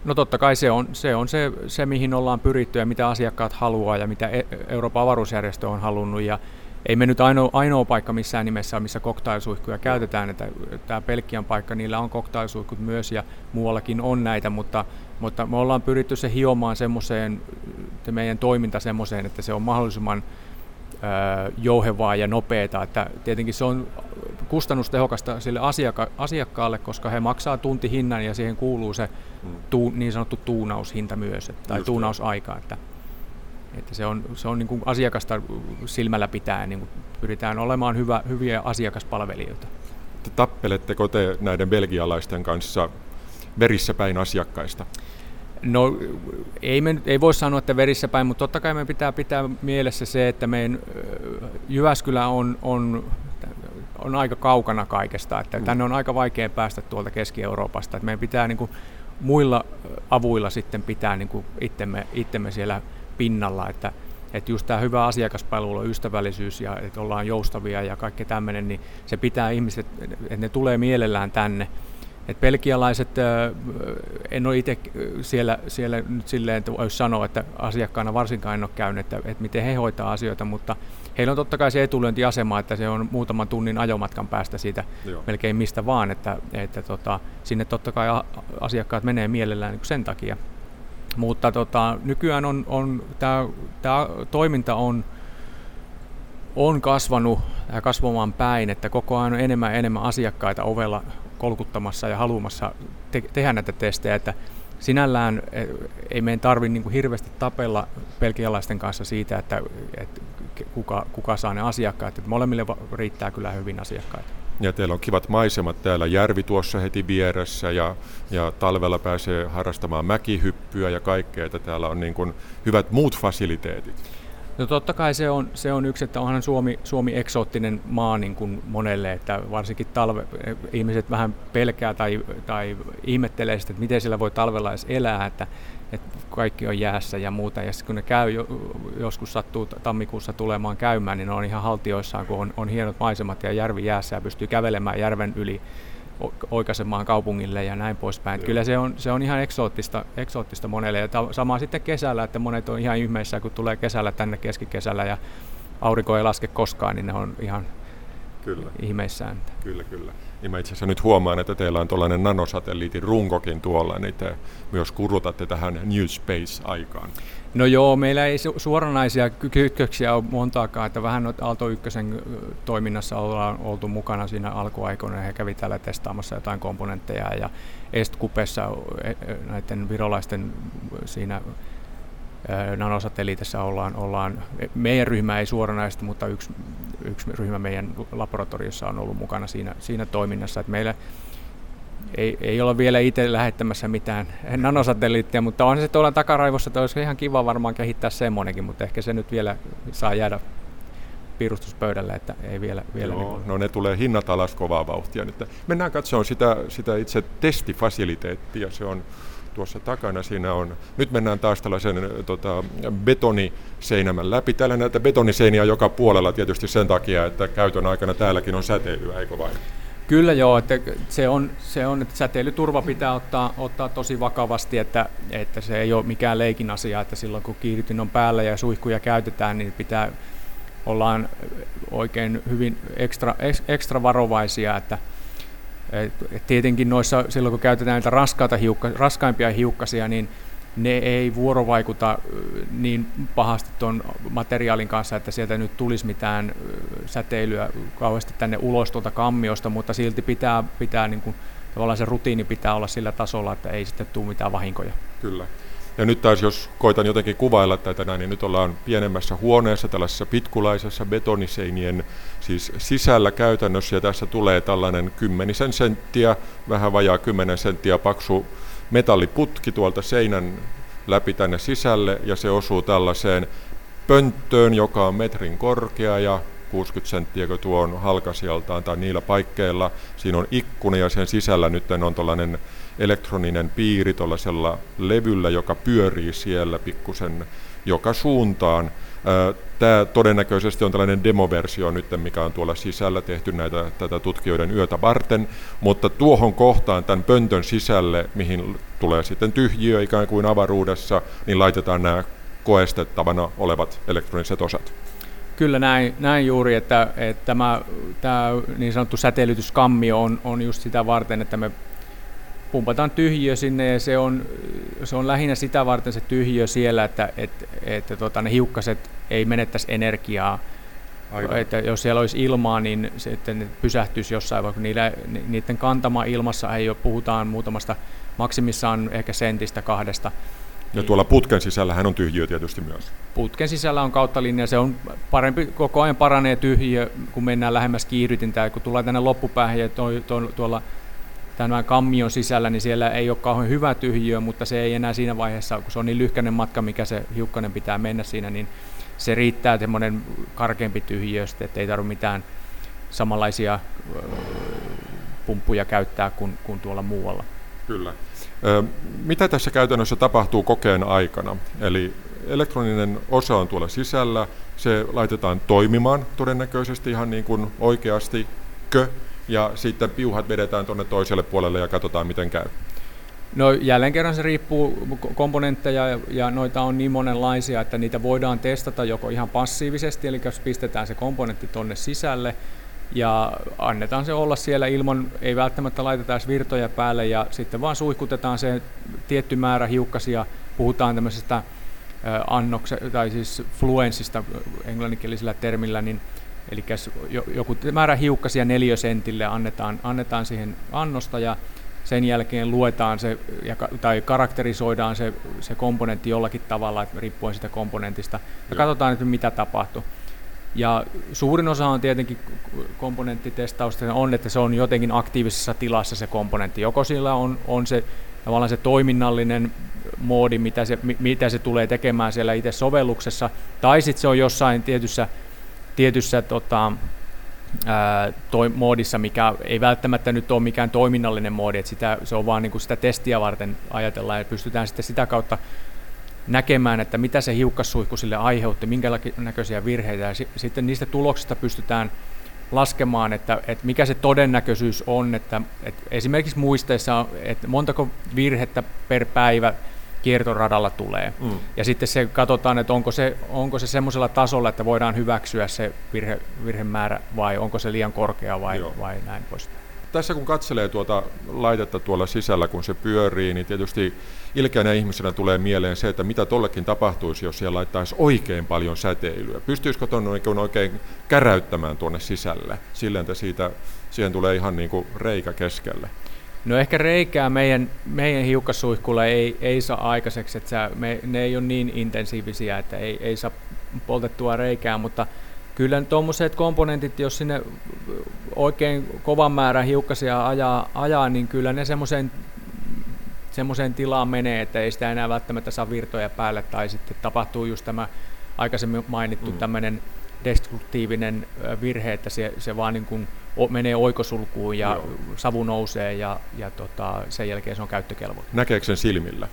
Speaker 5: No totta kai se on se, on se, se mihin ollaan pyritty ja mitä asiakkaat haluaa ja mitä e- Euroopan avaruusjärjestö on halunnut. Ja ei me nyt ainoa, ainoa paikka missään nimessä ole, missä koktailsuihkuja käytetään. Että tämä Pelkkian paikka, niillä on koktailsuihkut myös ja muuallakin on näitä, mutta, mutta me ollaan pyritty se hiomaan semmoiseen, meidän toiminta semmoiseen, että se on mahdollisimman jouhevaa ja nopeaa. Että tietenkin se on kustannustehokasta sille asiakka- asiakkaalle, koska he maksaa tuntihinnan ja siihen kuuluu se mm. tuu, niin sanottu tuunaushinta myös, että, tai Just tuunausaika. Että, että se on, se on niin kuin asiakasta silmällä pitää, niin kuin pyritään olemaan hyvä, hyviä asiakaspalvelijoita.
Speaker 3: Tappeletteko te näiden belgialaisten kanssa verissä päin asiakkaista?
Speaker 5: No ei, me, ei voi sanoa, että verissä päin, mutta totta kai me pitää pitää mielessä se, että meidän Jyväskylä on, on, on aika kaukana kaikesta, että mm. tänne on aika vaikea päästä tuolta Keski-Euroopasta, että meidän pitää niin kuin, muilla avuilla sitten pitää niin kuin, itsemme, itsemme siellä pinnalla, että, että just tämä hyvä asiakaspalvelu, ystävällisyys ja että ollaan joustavia ja kaikki tämmöinen, niin se pitää ihmiset, että ne tulee mielellään tänne. Et belgialaiset, en ole itse siellä, siellä nyt silleen, että voisi sanoa, että asiakkaana varsinkaan en ole käynyt, että, että miten he hoitaa asioita, mutta heillä on totta kai se etulyöntiasema, että se on muutaman tunnin ajomatkan päästä siitä Joo. melkein mistä vaan, että, että tota, sinne totta kai asiakkaat menee mielellään niin sen takia. Mutta tota, nykyään on, on tämä toiminta on, on kasvanut ja kasvamaan päin, että koko ajan on enemmän ja enemmän asiakkaita ovella kolkuttamassa ja haluamassa te- tehdä näitä testejä, että sinällään e, ei meidän tarvitse niin hirveästi tapella pelkialaisten kanssa siitä, että, että kuka, kuka saa ne asiakkaat. Että molemmille riittää kyllä hyvin asiakkaita.
Speaker 3: Ja teillä on kivat maisemat täällä, järvi tuossa heti vieressä ja, ja talvella pääsee harrastamaan mäkihyppyä ja kaikkea, että täällä on niin kuin hyvät muut fasiliteetit.
Speaker 5: No totta kai se on, se on yksi, että onhan Suomi, Suomi eksoottinen maa niin kuin monelle, että varsinkin talve, ihmiset vähän pelkää tai, tai ihmettelee sitä, että miten siellä voi talvella edes elää, että, että kaikki on jäässä ja muuta. Ja kun ne käy, joskus sattuu tammikuussa tulemaan käymään, niin ne on ihan haltioissaan, kun on, on hienot maisemat ja järvi jäässä ja pystyy kävelemään järven yli oikaisemaan kaupungille ja näin poispäin. Kyllä se on, se on ihan eksoottista, eksoottista monelle. Ja sama sitten kesällä, että monet on ihan ihmeissä, kun tulee kesällä tänne keskikesällä ja aurinko ei laske koskaan, niin ne on ihan kyllä. ihmeissään.
Speaker 3: Kyllä, kyllä. Niin mä itse asiassa nyt huomaan, että teillä on tuollainen nanosatelliitin runkokin tuolla, niin te myös kurutatte tähän New Space-aikaan.
Speaker 5: No joo, meillä ei suoranaisia kytköksiä ole montaakaan, että vähän Aalto Ykkösen toiminnassa ollaan oltu mukana siinä alkuaikoina. He kävi täällä testaamassa jotain komponentteja ja Estkupessa e, e, näiden virolaisten siinä nanosatelliitissa ollaan, ollaan, meidän ryhmä ei suoranaisesti, mutta yksi, yksi ryhmä meidän laboratoriossa on ollut mukana siinä, siinä toiminnassa. Että meillä ei, ei olla vielä itse lähettämässä mitään nanosatelliittia, mutta on se tuolla takaraivossa, että olisi ihan kiva varmaan kehittää semmoinenkin, mutta ehkä se nyt vielä saa jäädä piirustuspöydälle, että ei vielä... vielä
Speaker 3: Joo, niin no ne tulee hinnat alas kovaa vauhtia. Nyt mennään katsomaan sitä, sitä itse testifasiliteettia. Se on tuossa takana. Siinä on, nyt mennään taas tällaisen tota, betoniseinämän läpi. Täällä näitä betoniseiniä joka puolella tietysti sen takia, että käytön aikana täälläkin on säteilyä, eikö vain?
Speaker 5: Kyllä joo, että se on, se on että säteilyturva pitää ottaa, ottaa tosi vakavasti, että, että se ei ole mikään leikin asia, että silloin kun kiihdytin on päällä ja suihkuja käytetään, niin pitää ollaan oikein hyvin ekstra, ekstra varovaisia, että et tietenkin noissa, silloin kun käytetään näitä raskaita hiukka, raskaimpia hiukkasia, niin ne ei vuorovaikuta niin pahasti tuon materiaalin kanssa, että sieltä nyt tulisi mitään säteilyä kauheasti tänne ulos tuolta kammiosta, mutta silti pitää, pitää niin kuin, tavallaan se rutiini pitää olla sillä tasolla, että ei sitten tule mitään vahinkoja.
Speaker 3: Kyllä. Ja nyt taas jos koitan jotenkin kuvailla tätä näin, niin nyt ollaan pienemmässä huoneessa, tällaisessa pitkulaisessa betoniseinien siis sisällä käytännössä, ja tässä tulee tällainen kymmenisen senttiä, vähän vajaa kymmenen senttiä paksu metalliputki tuolta seinän läpi tänne sisälle, ja se osuu tällaiseen pönttöön, joka on metrin korkea ja 60 senttiä, kun tuo on halkasijaltaan tai niillä paikkeilla. Siinä on ikkuna ja sen sisällä nyt on tällainen elektroninen piiri tuollaisella levyllä, joka pyörii siellä pikkusen joka suuntaan. Tämä todennäköisesti on tällainen demoversio nyt, mikä on tuolla sisällä tehty näitä, tätä tutkijoiden yötä varten, mutta tuohon kohtaan tämän pöntön sisälle, mihin tulee sitten tyhjiö ikään kuin avaruudessa, niin laitetaan nämä koestettavana olevat elektroniset osat.
Speaker 5: Kyllä näin, näin juuri, että, että tämä, tämä niin sanottu säteilytyskammio on, on just sitä varten, että me pumpataan tyhjiö sinne ja se on, se on lähinnä sitä varten se tyhjiö siellä, että, että, että tota, ne hiukkaset ei menettäisi energiaa. Aivan. Että jos siellä olisi ilmaa, niin sitten ne pysähtyisi jossain, vaikka niillä, niiden kantama ilmassa ei ole, puhutaan muutamasta, maksimissaan ehkä sentistä kahdesta.
Speaker 3: Ja tuolla putken sisällähän on tyhjiö tietysti myös.
Speaker 5: Putken sisällä on kautta linja, se on parempi, koko ajan paranee tyhjiö, kun mennään lähemmäs kiihdytintä, kun tullaan tänne loppupäähän ja tuolla tämän kammion sisällä, niin siellä ei ole kauhean hyvä tyhjiö, mutta se ei enää siinä vaiheessa, kun se on niin lyhkäinen matka, mikä se hiukkanen pitää mennä siinä, niin se riittää semmoinen karkeampi tyhjiö, että ei tarvitse mitään samanlaisia pumppuja käyttää kuin, kuin tuolla muualla.
Speaker 3: Kyllä. Mitä tässä käytännössä tapahtuu kokeen aikana? Eli elektroninen osa on tuolla sisällä, se laitetaan toimimaan todennäköisesti ihan niin kuin oikeasti kö, ja sitten piuhat vedetään tuonne toiselle puolelle ja katsotaan miten käy.
Speaker 5: No jälleen kerran se riippuu komponentteja ja, noita on niin monenlaisia, että niitä voidaan testata joko ihan passiivisesti, eli jos pistetään se komponentti tuonne sisälle ja annetaan se olla siellä ilman, ei välttämättä laiteta edes virtoja päälle ja sitten vaan suihkutetaan se tietty määrä hiukkasia, puhutaan tämmöisestä annokse, tai siis fluenssista englanninkielisellä termillä, niin Eli joku määrä hiukkasia neliösentille annetaan, annetaan siihen annosta ja sen jälkeen luetaan se ja, tai karakterisoidaan se, se komponentti jollakin tavalla, riippuen sitä komponentista, ja Joo. katsotaan, että mitä tapahtuu. Ja suurin osa on tietenkin komponenttitestausta on, että se on jotenkin aktiivisessa tilassa se komponentti. Joko sillä on, on se tavallaan se toiminnallinen moodi, mitä se, mitä se tulee tekemään siellä itse sovelluksessa, tai sitten se on jossain tietyssä tietyssä tota, toi, moodissa, mikä ei välttämättä nyt ole mikään toiminnallinen moodi, että sitä, se on vaan niin kuin sitä testiä varten ajatellaan ja pystytään sitten sitä kautta näkemään, että mitä se hiukkassuihku sille aiheutti, minkä näköisiä virheitä. Ja sitten niistä tuloksista pystytään laskemaan, että, että mikä se todennäköisyys on, että, että esimerkiksi muisteissa, että montako virhettä per päivä kiertoradalla tulee. Mm. Ja sitten se katsotaan, että onko se, onko se semmoisella tasolla, että voidaan hyväksyä se virhe, virhemäärä vai onko se liian korkea vai, vai näin pois.
Speaker 3: Tässä kun katselee tuota laitetta tuolla sisällä, kun se pyörii, niin tietysti ilkeänä ihmisenä tulee mieleen se, että mitä tollekin tapahtuisi, jos siellä laittaisi oikein paljon säteilyä. Pystyisikö tuonne oikein käräyttämään tuonne sisälle, silleen, että siitä, siihen tulee ihan niin kuin reikä keskelle?
Speaker 5: No ehkä reikää meidän, meidän hiukkasuihkulla ei, ei saa aikaiseksi, että me, ne ei ole niin intensiivisiä, että ei, ei saa poltettua reikää, mutta kyllä tuommoiset komponentit, jos sinne oikein kovan määrän hiukkasia ajaa, ajaa niin kyllä ne semmoiseen semmoiseen tilaan menee, että ei sitä enää välttämättä saa virtoja päälle, tai sitten tapahtuu just tämä aikaisemmin mainittu mm. tämmöinen destruktiivinen virhe, että se, se vaan niin kuin menee oikosulkuun ja
Speaker 3: Joo.
Speaker 5: savu nousee ja, ja tota, sen jälkeen se on käyttökelpoinen.
Speaker 3: Näkeekö sen silmillä?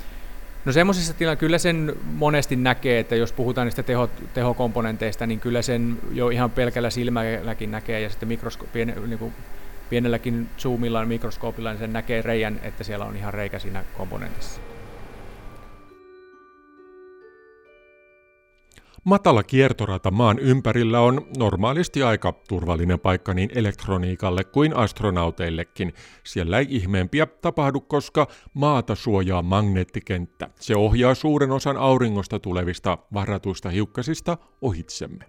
Speaker 5: No semmoisessa tilassa kyllä sen monesti näkee, että jos puhutaan niistä teho, tehokomponenteista, niin kyllä sen jo ihan pelkällä silmälläkin näkee ja sitten mikrosko, pien, niin kuin pienelläkin zoomilla mikroskoopilla niin sen näkee reijän, että siellä on ihan reikä siinä komponentissa.
Speaker 3: Matala kiertorata maan ympärillä on normaalisti aika turvallinen paikka niin elektroniikalle kuin astronauteillekin. Siellä ei ihmeempiä tapahdu, koska maata suojaa magneettikenttä. Se ohjaa suuren osan auringosta tulevista varatuista hiukkasista ohitsemme.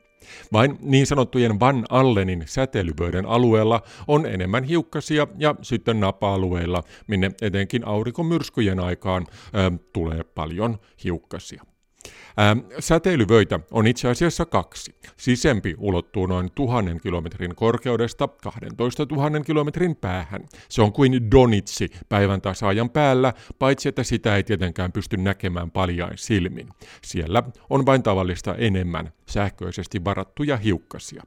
Speaker 3: Vain niin sanottujen Van Allenin säteilyvöiden alueella on enemmän hiukkasia ja sitten napa-alueilla, minne etenkin aurinkomyrskyjen aikaan ö, tulee paljon hiukkasia. Ää, säteilyvöitä on itse asiassa kaksi. Sisempi ulottuu noin tuhannen kilometrin korkeudesta 12 000 kilometrin päähän. Se on kuin donitsi päivän tasaajan päällä, paitsi että sitä ei tietenkään pysty näkemään paljain silmin. Siellä on vain tavallista enemmän sähköisesti varattuja hiukkasia.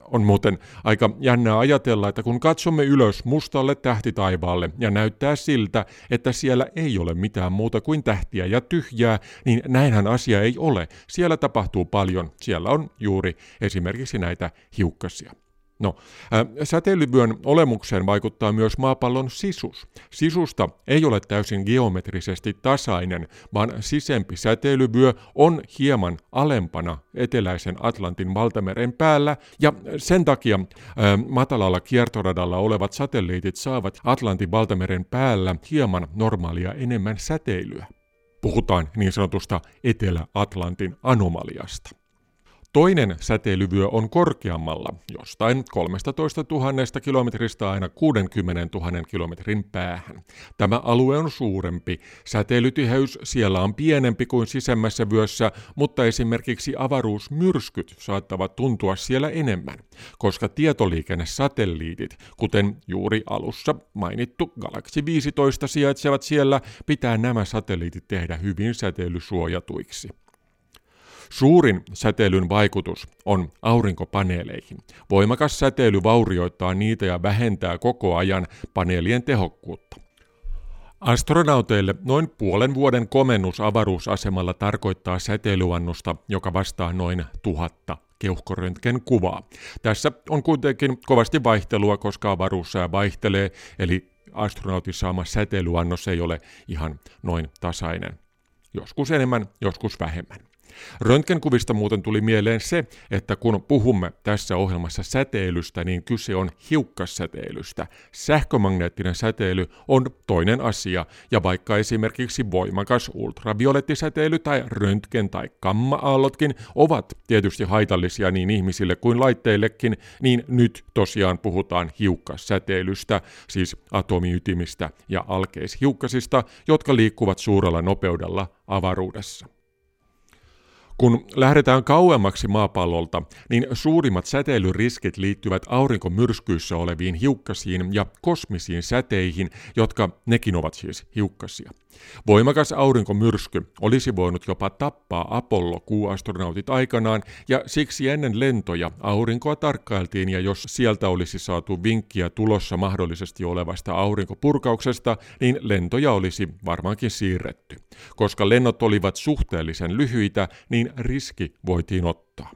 Speaker 3: On muuten aika jännää ajatella, että kun katsomme ylös mustalle tähtitaivaalle ja näyttää siltä, että siellä ei ole mitään muuta kuin tähtiä ja tyhjää, niin näinhän asia ei ole. Siellä tapahtuu paljon. Siellä on juuri esimerkiksi näitä hiukkasia. No, säteilyvyön olemukseen vaikuttaa myös maapallon sisus. Sisusta ei ole täysin geometrisesti tasainen, vaan sisempi säteilyvyö on hieman alempana eteläisen Atlantin valtameren päällä, ja sen takia äh, matalalla kiertoradalla olevat satelliitit saavat Atlantin valtameren päällä hieman normaalia enemmän säteilyä. Puhutaan niin sanotusta Etelä-Atlantin anomaliasta. Toinen säteilyvyö on korkeammalla, jostain 13 000 kilometristä aina 60 000 kilometrin päähän. Tämä alue on suurempi. Säteilytiheys siellä on pienempi kuin sisemmässä vyössä, mutta esimerkiksi avaruusmyrskyt saattavat tuntua siellä enemmän, koska tietoliikennesatelliitit, kuten juuri alussa mainittu Galaxy 15 sijaitsevat siellä, pitää nämä satelliitit tehdä hyvin säteilysuojatuiksi. Suurin säteilyn vaikutus on aurinkopaneeleihin. Voimakas säteily vaurioittaa niitä ja vähentää koko ajan paneelien tehokkuutta. Astronauteille noin puolen vuoden komennus avaruusasemalla tarkoittaa säteilyannosta, joka vastaa noin tuhatta keuhkoröntgen kuvaa. Tässä on kuitenkin kovasti vaihtelua, koska avaruussää vaihtelee, eli astronautin saama säteilyannos ei ole ihan noin tasainen. Joskus enemmän, joskus vähemmän. Röntgenkuvista muuten tuli mieleen se, että kun puhumme tässä ohjelmassa säteilystä, niin kyse on hiukkassäteilystä. Sähkömagneettinen säteily on toinen asia, ja vaikka esimerkiksi voimakas ultraviolettisäteily tai röntgen- tai gamma-aallotkin ovat tietysti haitallisia niin ihmisille kuin laitteillekin, niin nyt tosiaan puhutaan hiukkassäteilystä, siis atomiytimistä ja alkeishiukkasista, jotka liikkuvat suurella nopeudella avaruudessa. Kun lähdetään kauemmaksi maapallolta, niin suurimmat säteilyriskit liittyvät aurinkomyrskyissä oleviin hiukkasiin ja kosmisiin säteihin, jotka nekin ovat siis hiukkasia. Voimakas aurinkomyrsky olisi voinut jopa tappaa Apollo-kuuastronautit aikanaan, ja siksi ennen lentoja aurinkoa tarkkailtiin, ja jos sieltä olisi saatu vinkkiä tulossa mahdollisesti olevasta aurinkopurkauksesta, niin lentoja olisi varmaankin siirretty. Koska lennot olivat suhteellisen lyhyitä, niin riski voitiin ottaa.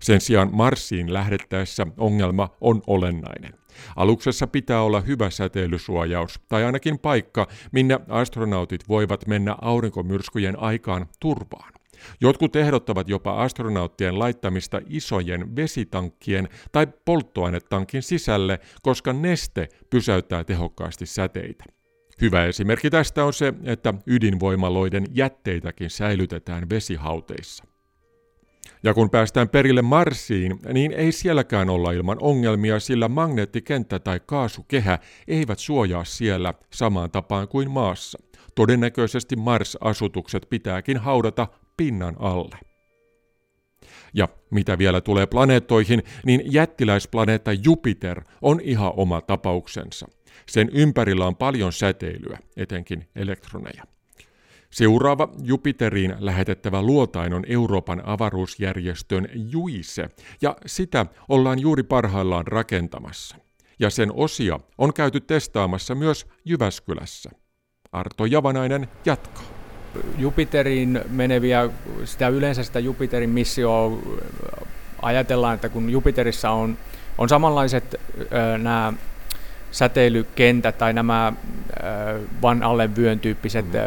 Speaker 3: Sen sijaan Marsiin lähdettäessä ongelma on olennainen. Aluksessa pitää olla hyvä säteilysuojaus, tai ainakin paikka, minne astronautit voivat mennä aurinkomyrskyjen aikaan turvaan. Jotkut ehdottavat jopa astronauttien laittamista isojen vesitankkien tai polttoainetankin sisälle, koska neste pysäyttää tehokkaasti säteitä. Hyvä esimerkki tästä on se, että ydinvoimaloiden jätteitäkin säilytetään vesihauteissa. Ja kun päästään perille Marsiin, niin ei sielläkään olla ilman ongelmia, sillä magneettikenttä tai kaasukehä eivät suojaa siellä samaan tapaan kuin maassa. Todennäköisesti Mars-asutukset pitääkin haudata pinnan alle. Ja mitä vielä tulee planeettoihin, niin jättiläisplaneetta Jupiter on ihan oma tapauksensa. Sen ympärillä on paljon säteilyä, etenkin elektroneja. Seuraava Jupiteriin lähetettävä luotain on Euroopan avaruusjärjestön JUICE, ja sitä ollaan juuri parhaillaan rakentamassa. Ja sen osia on käyty testaamassa myös Jyväskylässä. Arto Javanainen jatkaa.
Speaker 5: Jupiteriin meneviä, sitä yleensä sitä Jupiterin missioa ajatellaan, että kun Jupiterissa on, on samanlaiset nämä säteilykentät tai nämä van alle vyön tyyppiset, mm.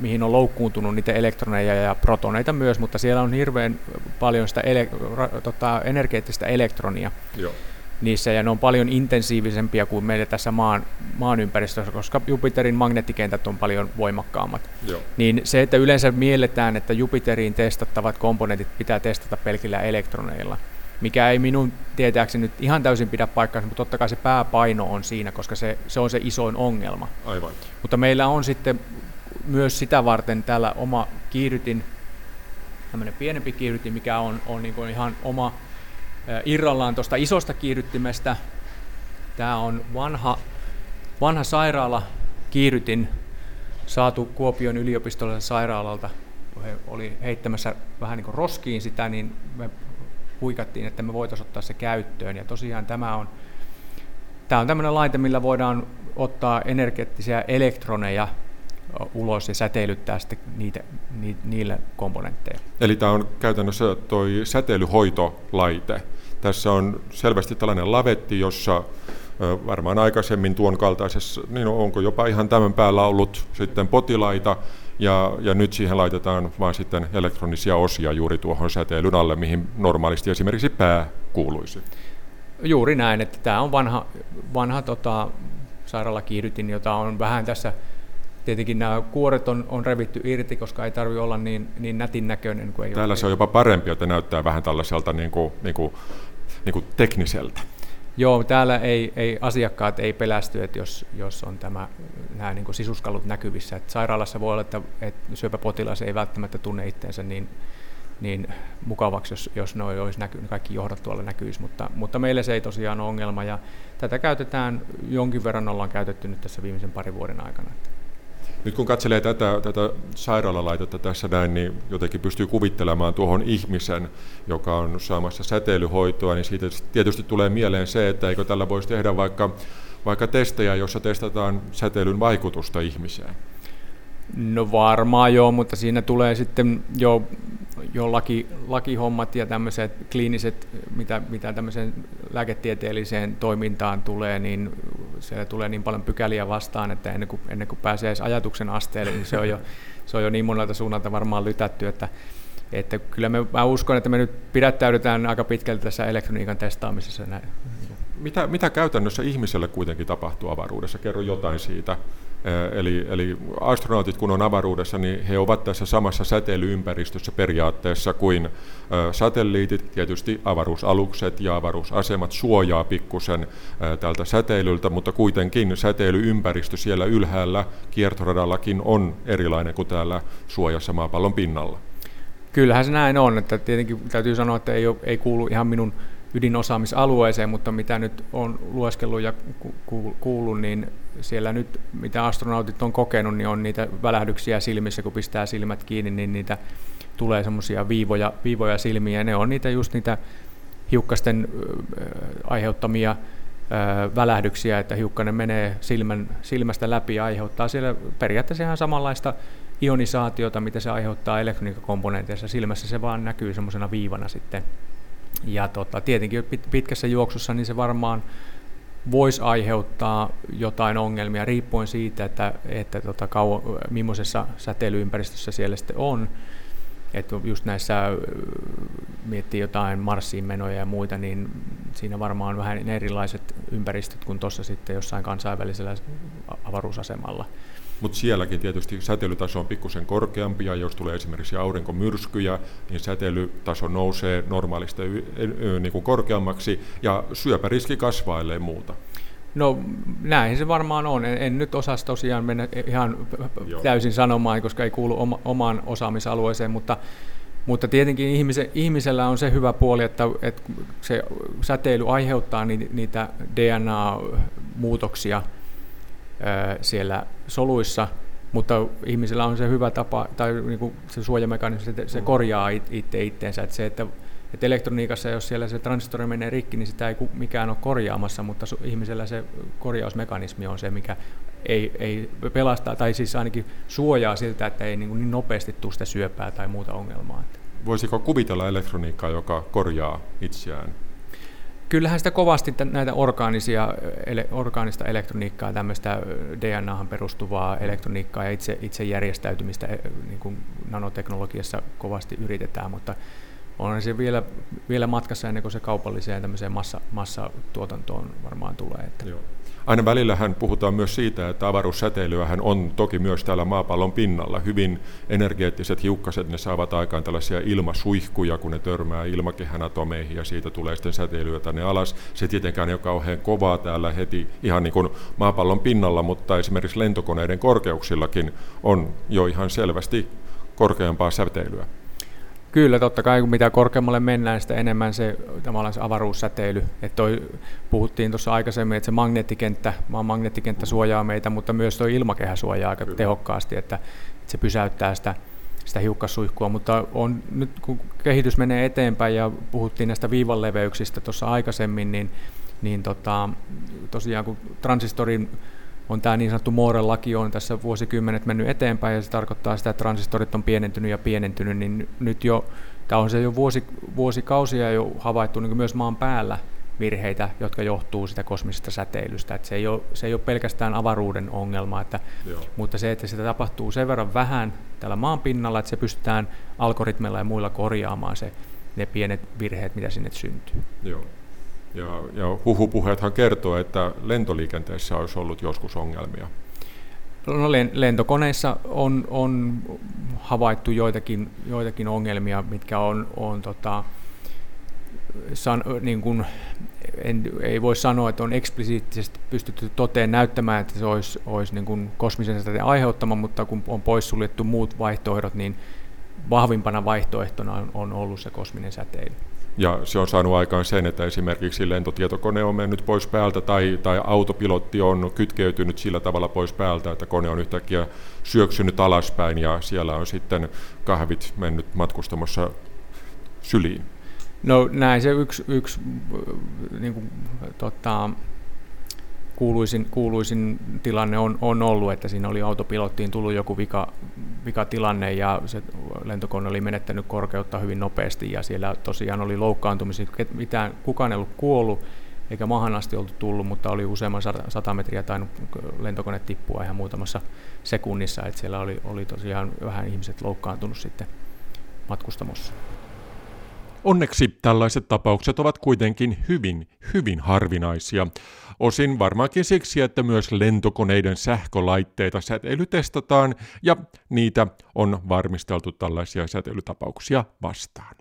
Speaker 5: mihin on loukkuuntunut niitä elektroneja ja protoneita myös, mutta siellä on hirveän paljon sitä ele, ra, tota, energeettistä elektronia. Joo niissä, ja ne on paljon intensiivisempia kuin meillä tässä maan, maan ympäristössä, koska Jupiterin magneettikentät on paljon voimakkaammat. Joo. Niin se, että yleensä mielletään, että Jupiterin testattavat komponentit pitää testata pelkillä elektroneilla, mikä ei minun tietääkseni nyt ihan täysin pidä paikkaansa, mutta totta kai se pääpaino on siinä, koska se, se on se isoin ongelma.
Speaker 3: Aivan.
Speaker 5: Mutta meillä on sitten myös sitä varten täällä oma kiihdytin, tämmöinen pienempi kiihdytin, mikä on, on niin kuin ihan oma irrallaan tuosta isosta kiihdyttimestä. Tämä on vanha, vanha sairaala kiihdytin saatu Kuopion yliopistollisella sairaalalta. Kun he oli heittämässä vähän niin kuin roskiin sitä, niin me huikattiin, että me voitaisiin ottaa se käyttöön. Ja tosiaan tämä on, tämä on tämmöinen laite, millä voidaan ottaa energeettisiä elektroneja ulos ja säteilyttää sitten niitä, ni, niille komponentteille.
Speaker 3: Eli tämä on käytännössä tuo säteilyhoitolaite. Tässä on selvästi tällainen lavetti, jossa varmaan aikaisemmin tuon kaltaisessa, niin onko jopa ihan tämän päällä ollut sitten potilaita, ja, ja nyt siihen laitetaan vain sitten elektronisia osia juuri tuohon säteilyn alle, mihin normaalisti esimerkiksi pää kuuluisi.
Speaker 5: Juuri näin, että tämä on vanha, vanha tota, sairaalakiihdytin, jota on vähän tässä Tietenkin nämä kuoret on, on revitty irti, koska ei tarvitse olla niin, niin nätin näköinen. Kuin ei
Speaker 3: Täällä
Speaker 5: ole.
Speaker 3: se on jopa parempi, että näyttää vähän tällaiselta niin kuin, niin kuin, niin kuin tekniseltä.
Speaker 5: Joo, täällä ei, ei, asiakkaat ei pelästy, että jos, jos on tämä, nämä niin kuin sisuskalut näkyvissä. Että sairaalassa voi olla, että, että syöpäpotilas ei välttämättä tunne itseensä niin, niin mukavaksi, jos, jos ne olisi näky, kaikki johdot tuolla näkyisi, mutta, mutta meille se ei tosiaan ole ongelma ja tätä käytetään, jonkin verran ollaan käytetty nyt tässä viimeisen parin vuoden aikana.
Speaker 3: Nyt kun katselee tätä, tätä sairaalalaitetta tässä näin, niin jotenkin pystyy kuvittelemaan tuohon ihmisen, joka on saamassa säteilyhoitoa, niin siitä tietysti tulee mieleen se, että eikö tällä voisi tehdä vaikka, vaikka testejä, jossa testataan säteilyn vaikutusta ihmiseen.
Speaker 5: No varmaan joo, mutta siinä tulee sitten jo, jo laki, lakihommat ja tämmöiset kliiniset, mitä, mitä tämmöiseen lääketieteelliseen toimintaan tulee, niin siellä tulee niin paljon pykäliä vastaan, että ennen kuin, ennen kuin pääsee edes ajatuksen asteelle, niin se on jo, se on jo niin monelta suunnalta varmaan lytätty, että, että kyllä me, mä uskon, että me nyt pidättäydytään aika pitkälti tässä elektroniikan testaamisessa.
Speaker 3: Mitä, mitä käytännössä ihmiselle kuitenkin tapahtuu avaruudessa? Kerro jotain siitä. Eli, eli astronautit kun on avaruudessa, niin he ovat tässä samassa säteilyympäristössä periaatteessa kuin satelliitit, tietysti avaruusalukset ja avaruusasemat suojaa pikkusen tältä säteilyltä, mutta kuitenkin säteilyympäristö siellä ylhäällä kiertoradallakin on erilainen kuin täällä suojassa maapallon pinnalla.
Speaker 5: Kyllähän se näin on, että tietenkin täytyy sanoa, että ei, ole, ei kuulu ihan minun ydinosaamisalueeseen, mutta mitä nyt on lueskellut ja kuullut, niin siellä nyt, mitä astronautit on kokenut, niin on niitä välähdyksiä silmissä, kun pistää silmät kiinni, niin niitä tulee semmoisia viivoja, viivoja silmiä, ne on niitä just niitä hiukkasten aiheuttamia välähdyksiä, että hiukkanen menee silmän, silmästä läpi ja aiheuttaa siellä periaatteessa ihan samanlaista ionisaatiota, mitä se aiheuttaa elektroniikkakomponenteissa. Silmässä se vaan näkyy semmoisena viivana sitten ja tota, tietenkin pitkässä juoksussa niin se varmaan voisi aiheuttaa jotain ongelmia riippuen siitä, että, että tota, kauan, millaisessa säteilyympäristössä siellä sitten on. Että just näissä miettii jotain Marsiin menoja ja muita, niin siinä varmaan on vähän erilaiset ympäristöt kuin tuossa sitten jossain kansainvälisellä avaruusasemalla.
Speaker 3: Mutta sielläkin tietysti säteilytaso on pikkusen korkeampi, ja jos tulee esimerkiksi aurinkomyrskyjä, niin säteilytaso nousee normaalista niin kuin korkeammaksi, ja syöpäriski kasvaa ellei muuta.
Speaker 5: No näin se varmaan on. En, en nyt osaa tosiaan mennä ihan Joo. täysin sanomaan, koska ei kuulu oma, omaan osaamisalueeseen, mutta, mutta tietenkin ihmise, ihmisellä on se hyvä puoli, että, että se säteily aiheuttaa niitä DNA-muutoksia – siellä soluissa, mutta ihmisellä on se hyvä tapa, tai niin kuin se suojamekanismi, se, se korjaa itse itteensä, että se, että että elektroniikassa, jos siellä se transistori menee rikki, niin sitä ei mikään ole korjaamassa, mutta ihmisellä se korjausmekanismi on se, mikä ei, ei pelastaa, tai siis ainakin suojaa siltä, että ei niin, niin nopeasti tule sitä syöpää tai muuta ongelmaa.
Speaker 3: Voisiko kuvitella elektroniikkaa, joka korjaa itseään?
Speaker 5: Kyllähän sitä kovasti näitä orgaanisia, ele, orgaanista elektroniikkaa, tämmöistä DNAhan perustuvaa elektroniikkaa ja itse, itse järjestäytymistä niin kuin nanoteknologiassa kovasti yritetään, mutta on se vielä, vielä matkassa ennen kuin se kaupalliseen tämmöiseen massa, massatuotantoon varmaan tulee. Että.
Speaker 3: Joo. Aina välillähän puhutaan myös siitä, että avaruussäteilyähän on toki myös täällä maapallon pinnalla. Hyvin energeettiset hiukkaset, ne saavat aikaan tällaisia ilmasuihkuja, kun ne törmää ilmakehän atomeihin ja siitä tulee sitten säteilyä tänne alas. Se tietenkään ei ole kauhean kovaa täällä heti ihan niin kuin maapallon pinnalla, mutta esimerkiksi lentokoneiden korkeuksillakin on jo ihan selvästi korkeampaa säteilyä.
Speaker 5: Kyllä, totta kai kun mitä korkeammalle mennään, sitä enemmän se, tavallaan se avaruussäteily. Että toi, puhuttiin tuossa aikaisemmin, että se magneettikenttä, maan magneettikenttä suojaa meitä, mutta myös tuo ilmakehä suojaa aika Kyllä. tehokkaasti, että, että se pysäyttää sitä, sitä hiukkassuihkua. Mutta on, nyt kun kehitys menee eteenpäin ja puhuttiin näistä viivanleveyksistä tuossa aikaisemmin, niin, niin tota, tosiaan kun transistorin on tämä niin sanottu Mooren laki on tässä vuosikymmenet mennyt eteenpäin ja se tarkoittaa sitä, että transistorit on pienentynyt ja pienentynyt, niin nyt jo, tämä on se jo vuosi, vuosikausia jo havaittu niin myös maan päällä virheitä, jotka johtuu sitä kosmisesta säteilystä. Että se, ei ole, se ei ole pelkästään avaruuden ongelma, että, mutta se, että sitä tapahtuu sen verran vähän täällä maan pinnalla, että se pystytään algoritmeilla ja muilla korjaamaan se, ne pienet virheet, mitä sinne syntyy.
Speaker 3: Joo. Ja, ja huhupuheethan kertoo, että lentoliikenteessä olisi ollut joskus ongelmia.
Speaker 5: No, lentokoneissa on, on havaittu joitakin, joitakin ongelmia, mitkä on, on tota, san, niin kuin, en, ei voi sanoa, että on eksplisiittisesti pystytty toteen näyttämään, että se olisi, olisi niin kuin kosmisen säteen aiheuttama, mutta kun on poissuljettu muut vaihtoehdot, niin vahvimpana vaihtoehtona on, on ollut se kosminen säteily.
Speaker 3: Ja se on saanut aikaan sen, että esimerkiksi lentotietokone on mennyt pois päältä tai, tai autopilotti on kytkeytynyt sillä tavalla pois päältä, että kone on yhtäkkiä syöksynyt alaspäin ja siellä on sitten kahvit mennyt matkustamassa syliin.
Speaker 5: No näin se yksi, yksi niin kuin, tota, kuuluisin, kuuluisin tilanne on, on ollut, että siinä oli autopilottiin tullut joku vika, vikatilanne ja se lentokone oli menettänyt korkeutta hyvin nopeasti ja siellä tosiaan oli loukkaantumisia. Mitään, kukaan ei ollut kuollut eikä maahan asti oltu tullut, mutta oli useamman sata metriä tainnut lentokone tippua ihan muutamassa sekunnissa, että siellä oli, oli tosiaan vähän ihmiset loukkaantunut sitten matkustamossa.
Speaker 3: Onneksi tällaiset tapaukset ovat kuitenkin hyvin, hyvin harvinaisia. Osin varmaankin siksi, että myös lentokoneiden sähkölaitteita säteilytestataan ja niitä on varmisteltu tällaisia säteilytapauksia vastaan.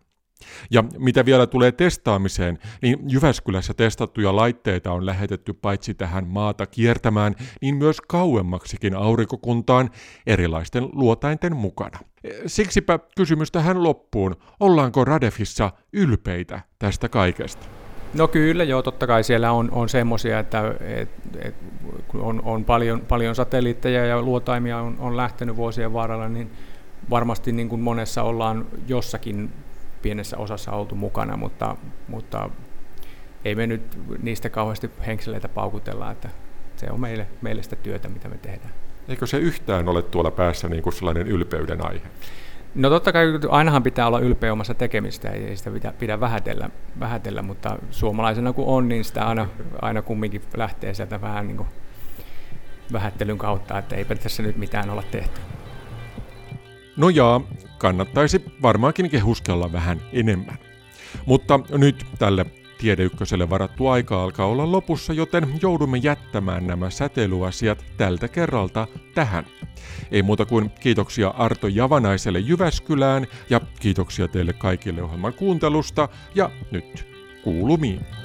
Speaker 3: Ja mitä vielä tulee testaamiseen, niin Jyväskylässä testattuja laitteita on lähetetty paitsi tähän maata kiertämään, niin myös kauemmaksikin aurinkokuntaan erilaisten luotainten mukana. Siksipä kysymys tähän loppuun, ollaanko Radefissa ylpeitä tästä kaikesta?
Speaker 5: No kyllä, joo, totta kai siellä on, on semmoisia, että et, et, on, on paljon, paljon satelliitteja ja luotaimia on, on lähtenyt vuosien varrella, niin varmasti niin kuin monessa ollaan jossakin pienessä osassa oltu mukana, mutta, mutta ei me nyt niistä kauheasti henkseleitä paukutella, että se on meille, meille sitä työtä, mitä me tehdään.
Speaker 3: Eikö se yhtään ole tuolla päässä niin kuin sellainen ylpeyden aihe?
Speaker 5: No totta kai ainahan pitää olla ylpeä omassa tekemistä, ei sitä pidä, pidä vähätellä, vähätellä, mutta suomalaisena kun on, niin sitä aina, aina kumminkin lähtee sieltä vähän niin kuin vähättelyn kautta, että eipä tässä nyt mitään olla tehty.
Speaker 3: No jaa, kannattaisi varmaankin kehuskella vähän enemmän. Mutta nyt tälle Tiedeykköselle varattu aika alkaa olla lopussa, joten joudumme jättämään nämä säteilyasiat tältä kerralta tähän. Ei muuta kuin kiitoksia Arto Javanaiselle Jyväskylään ja kiitoksia teille kaikille ohjelman kuuntelusta ja nyt kuulumiin.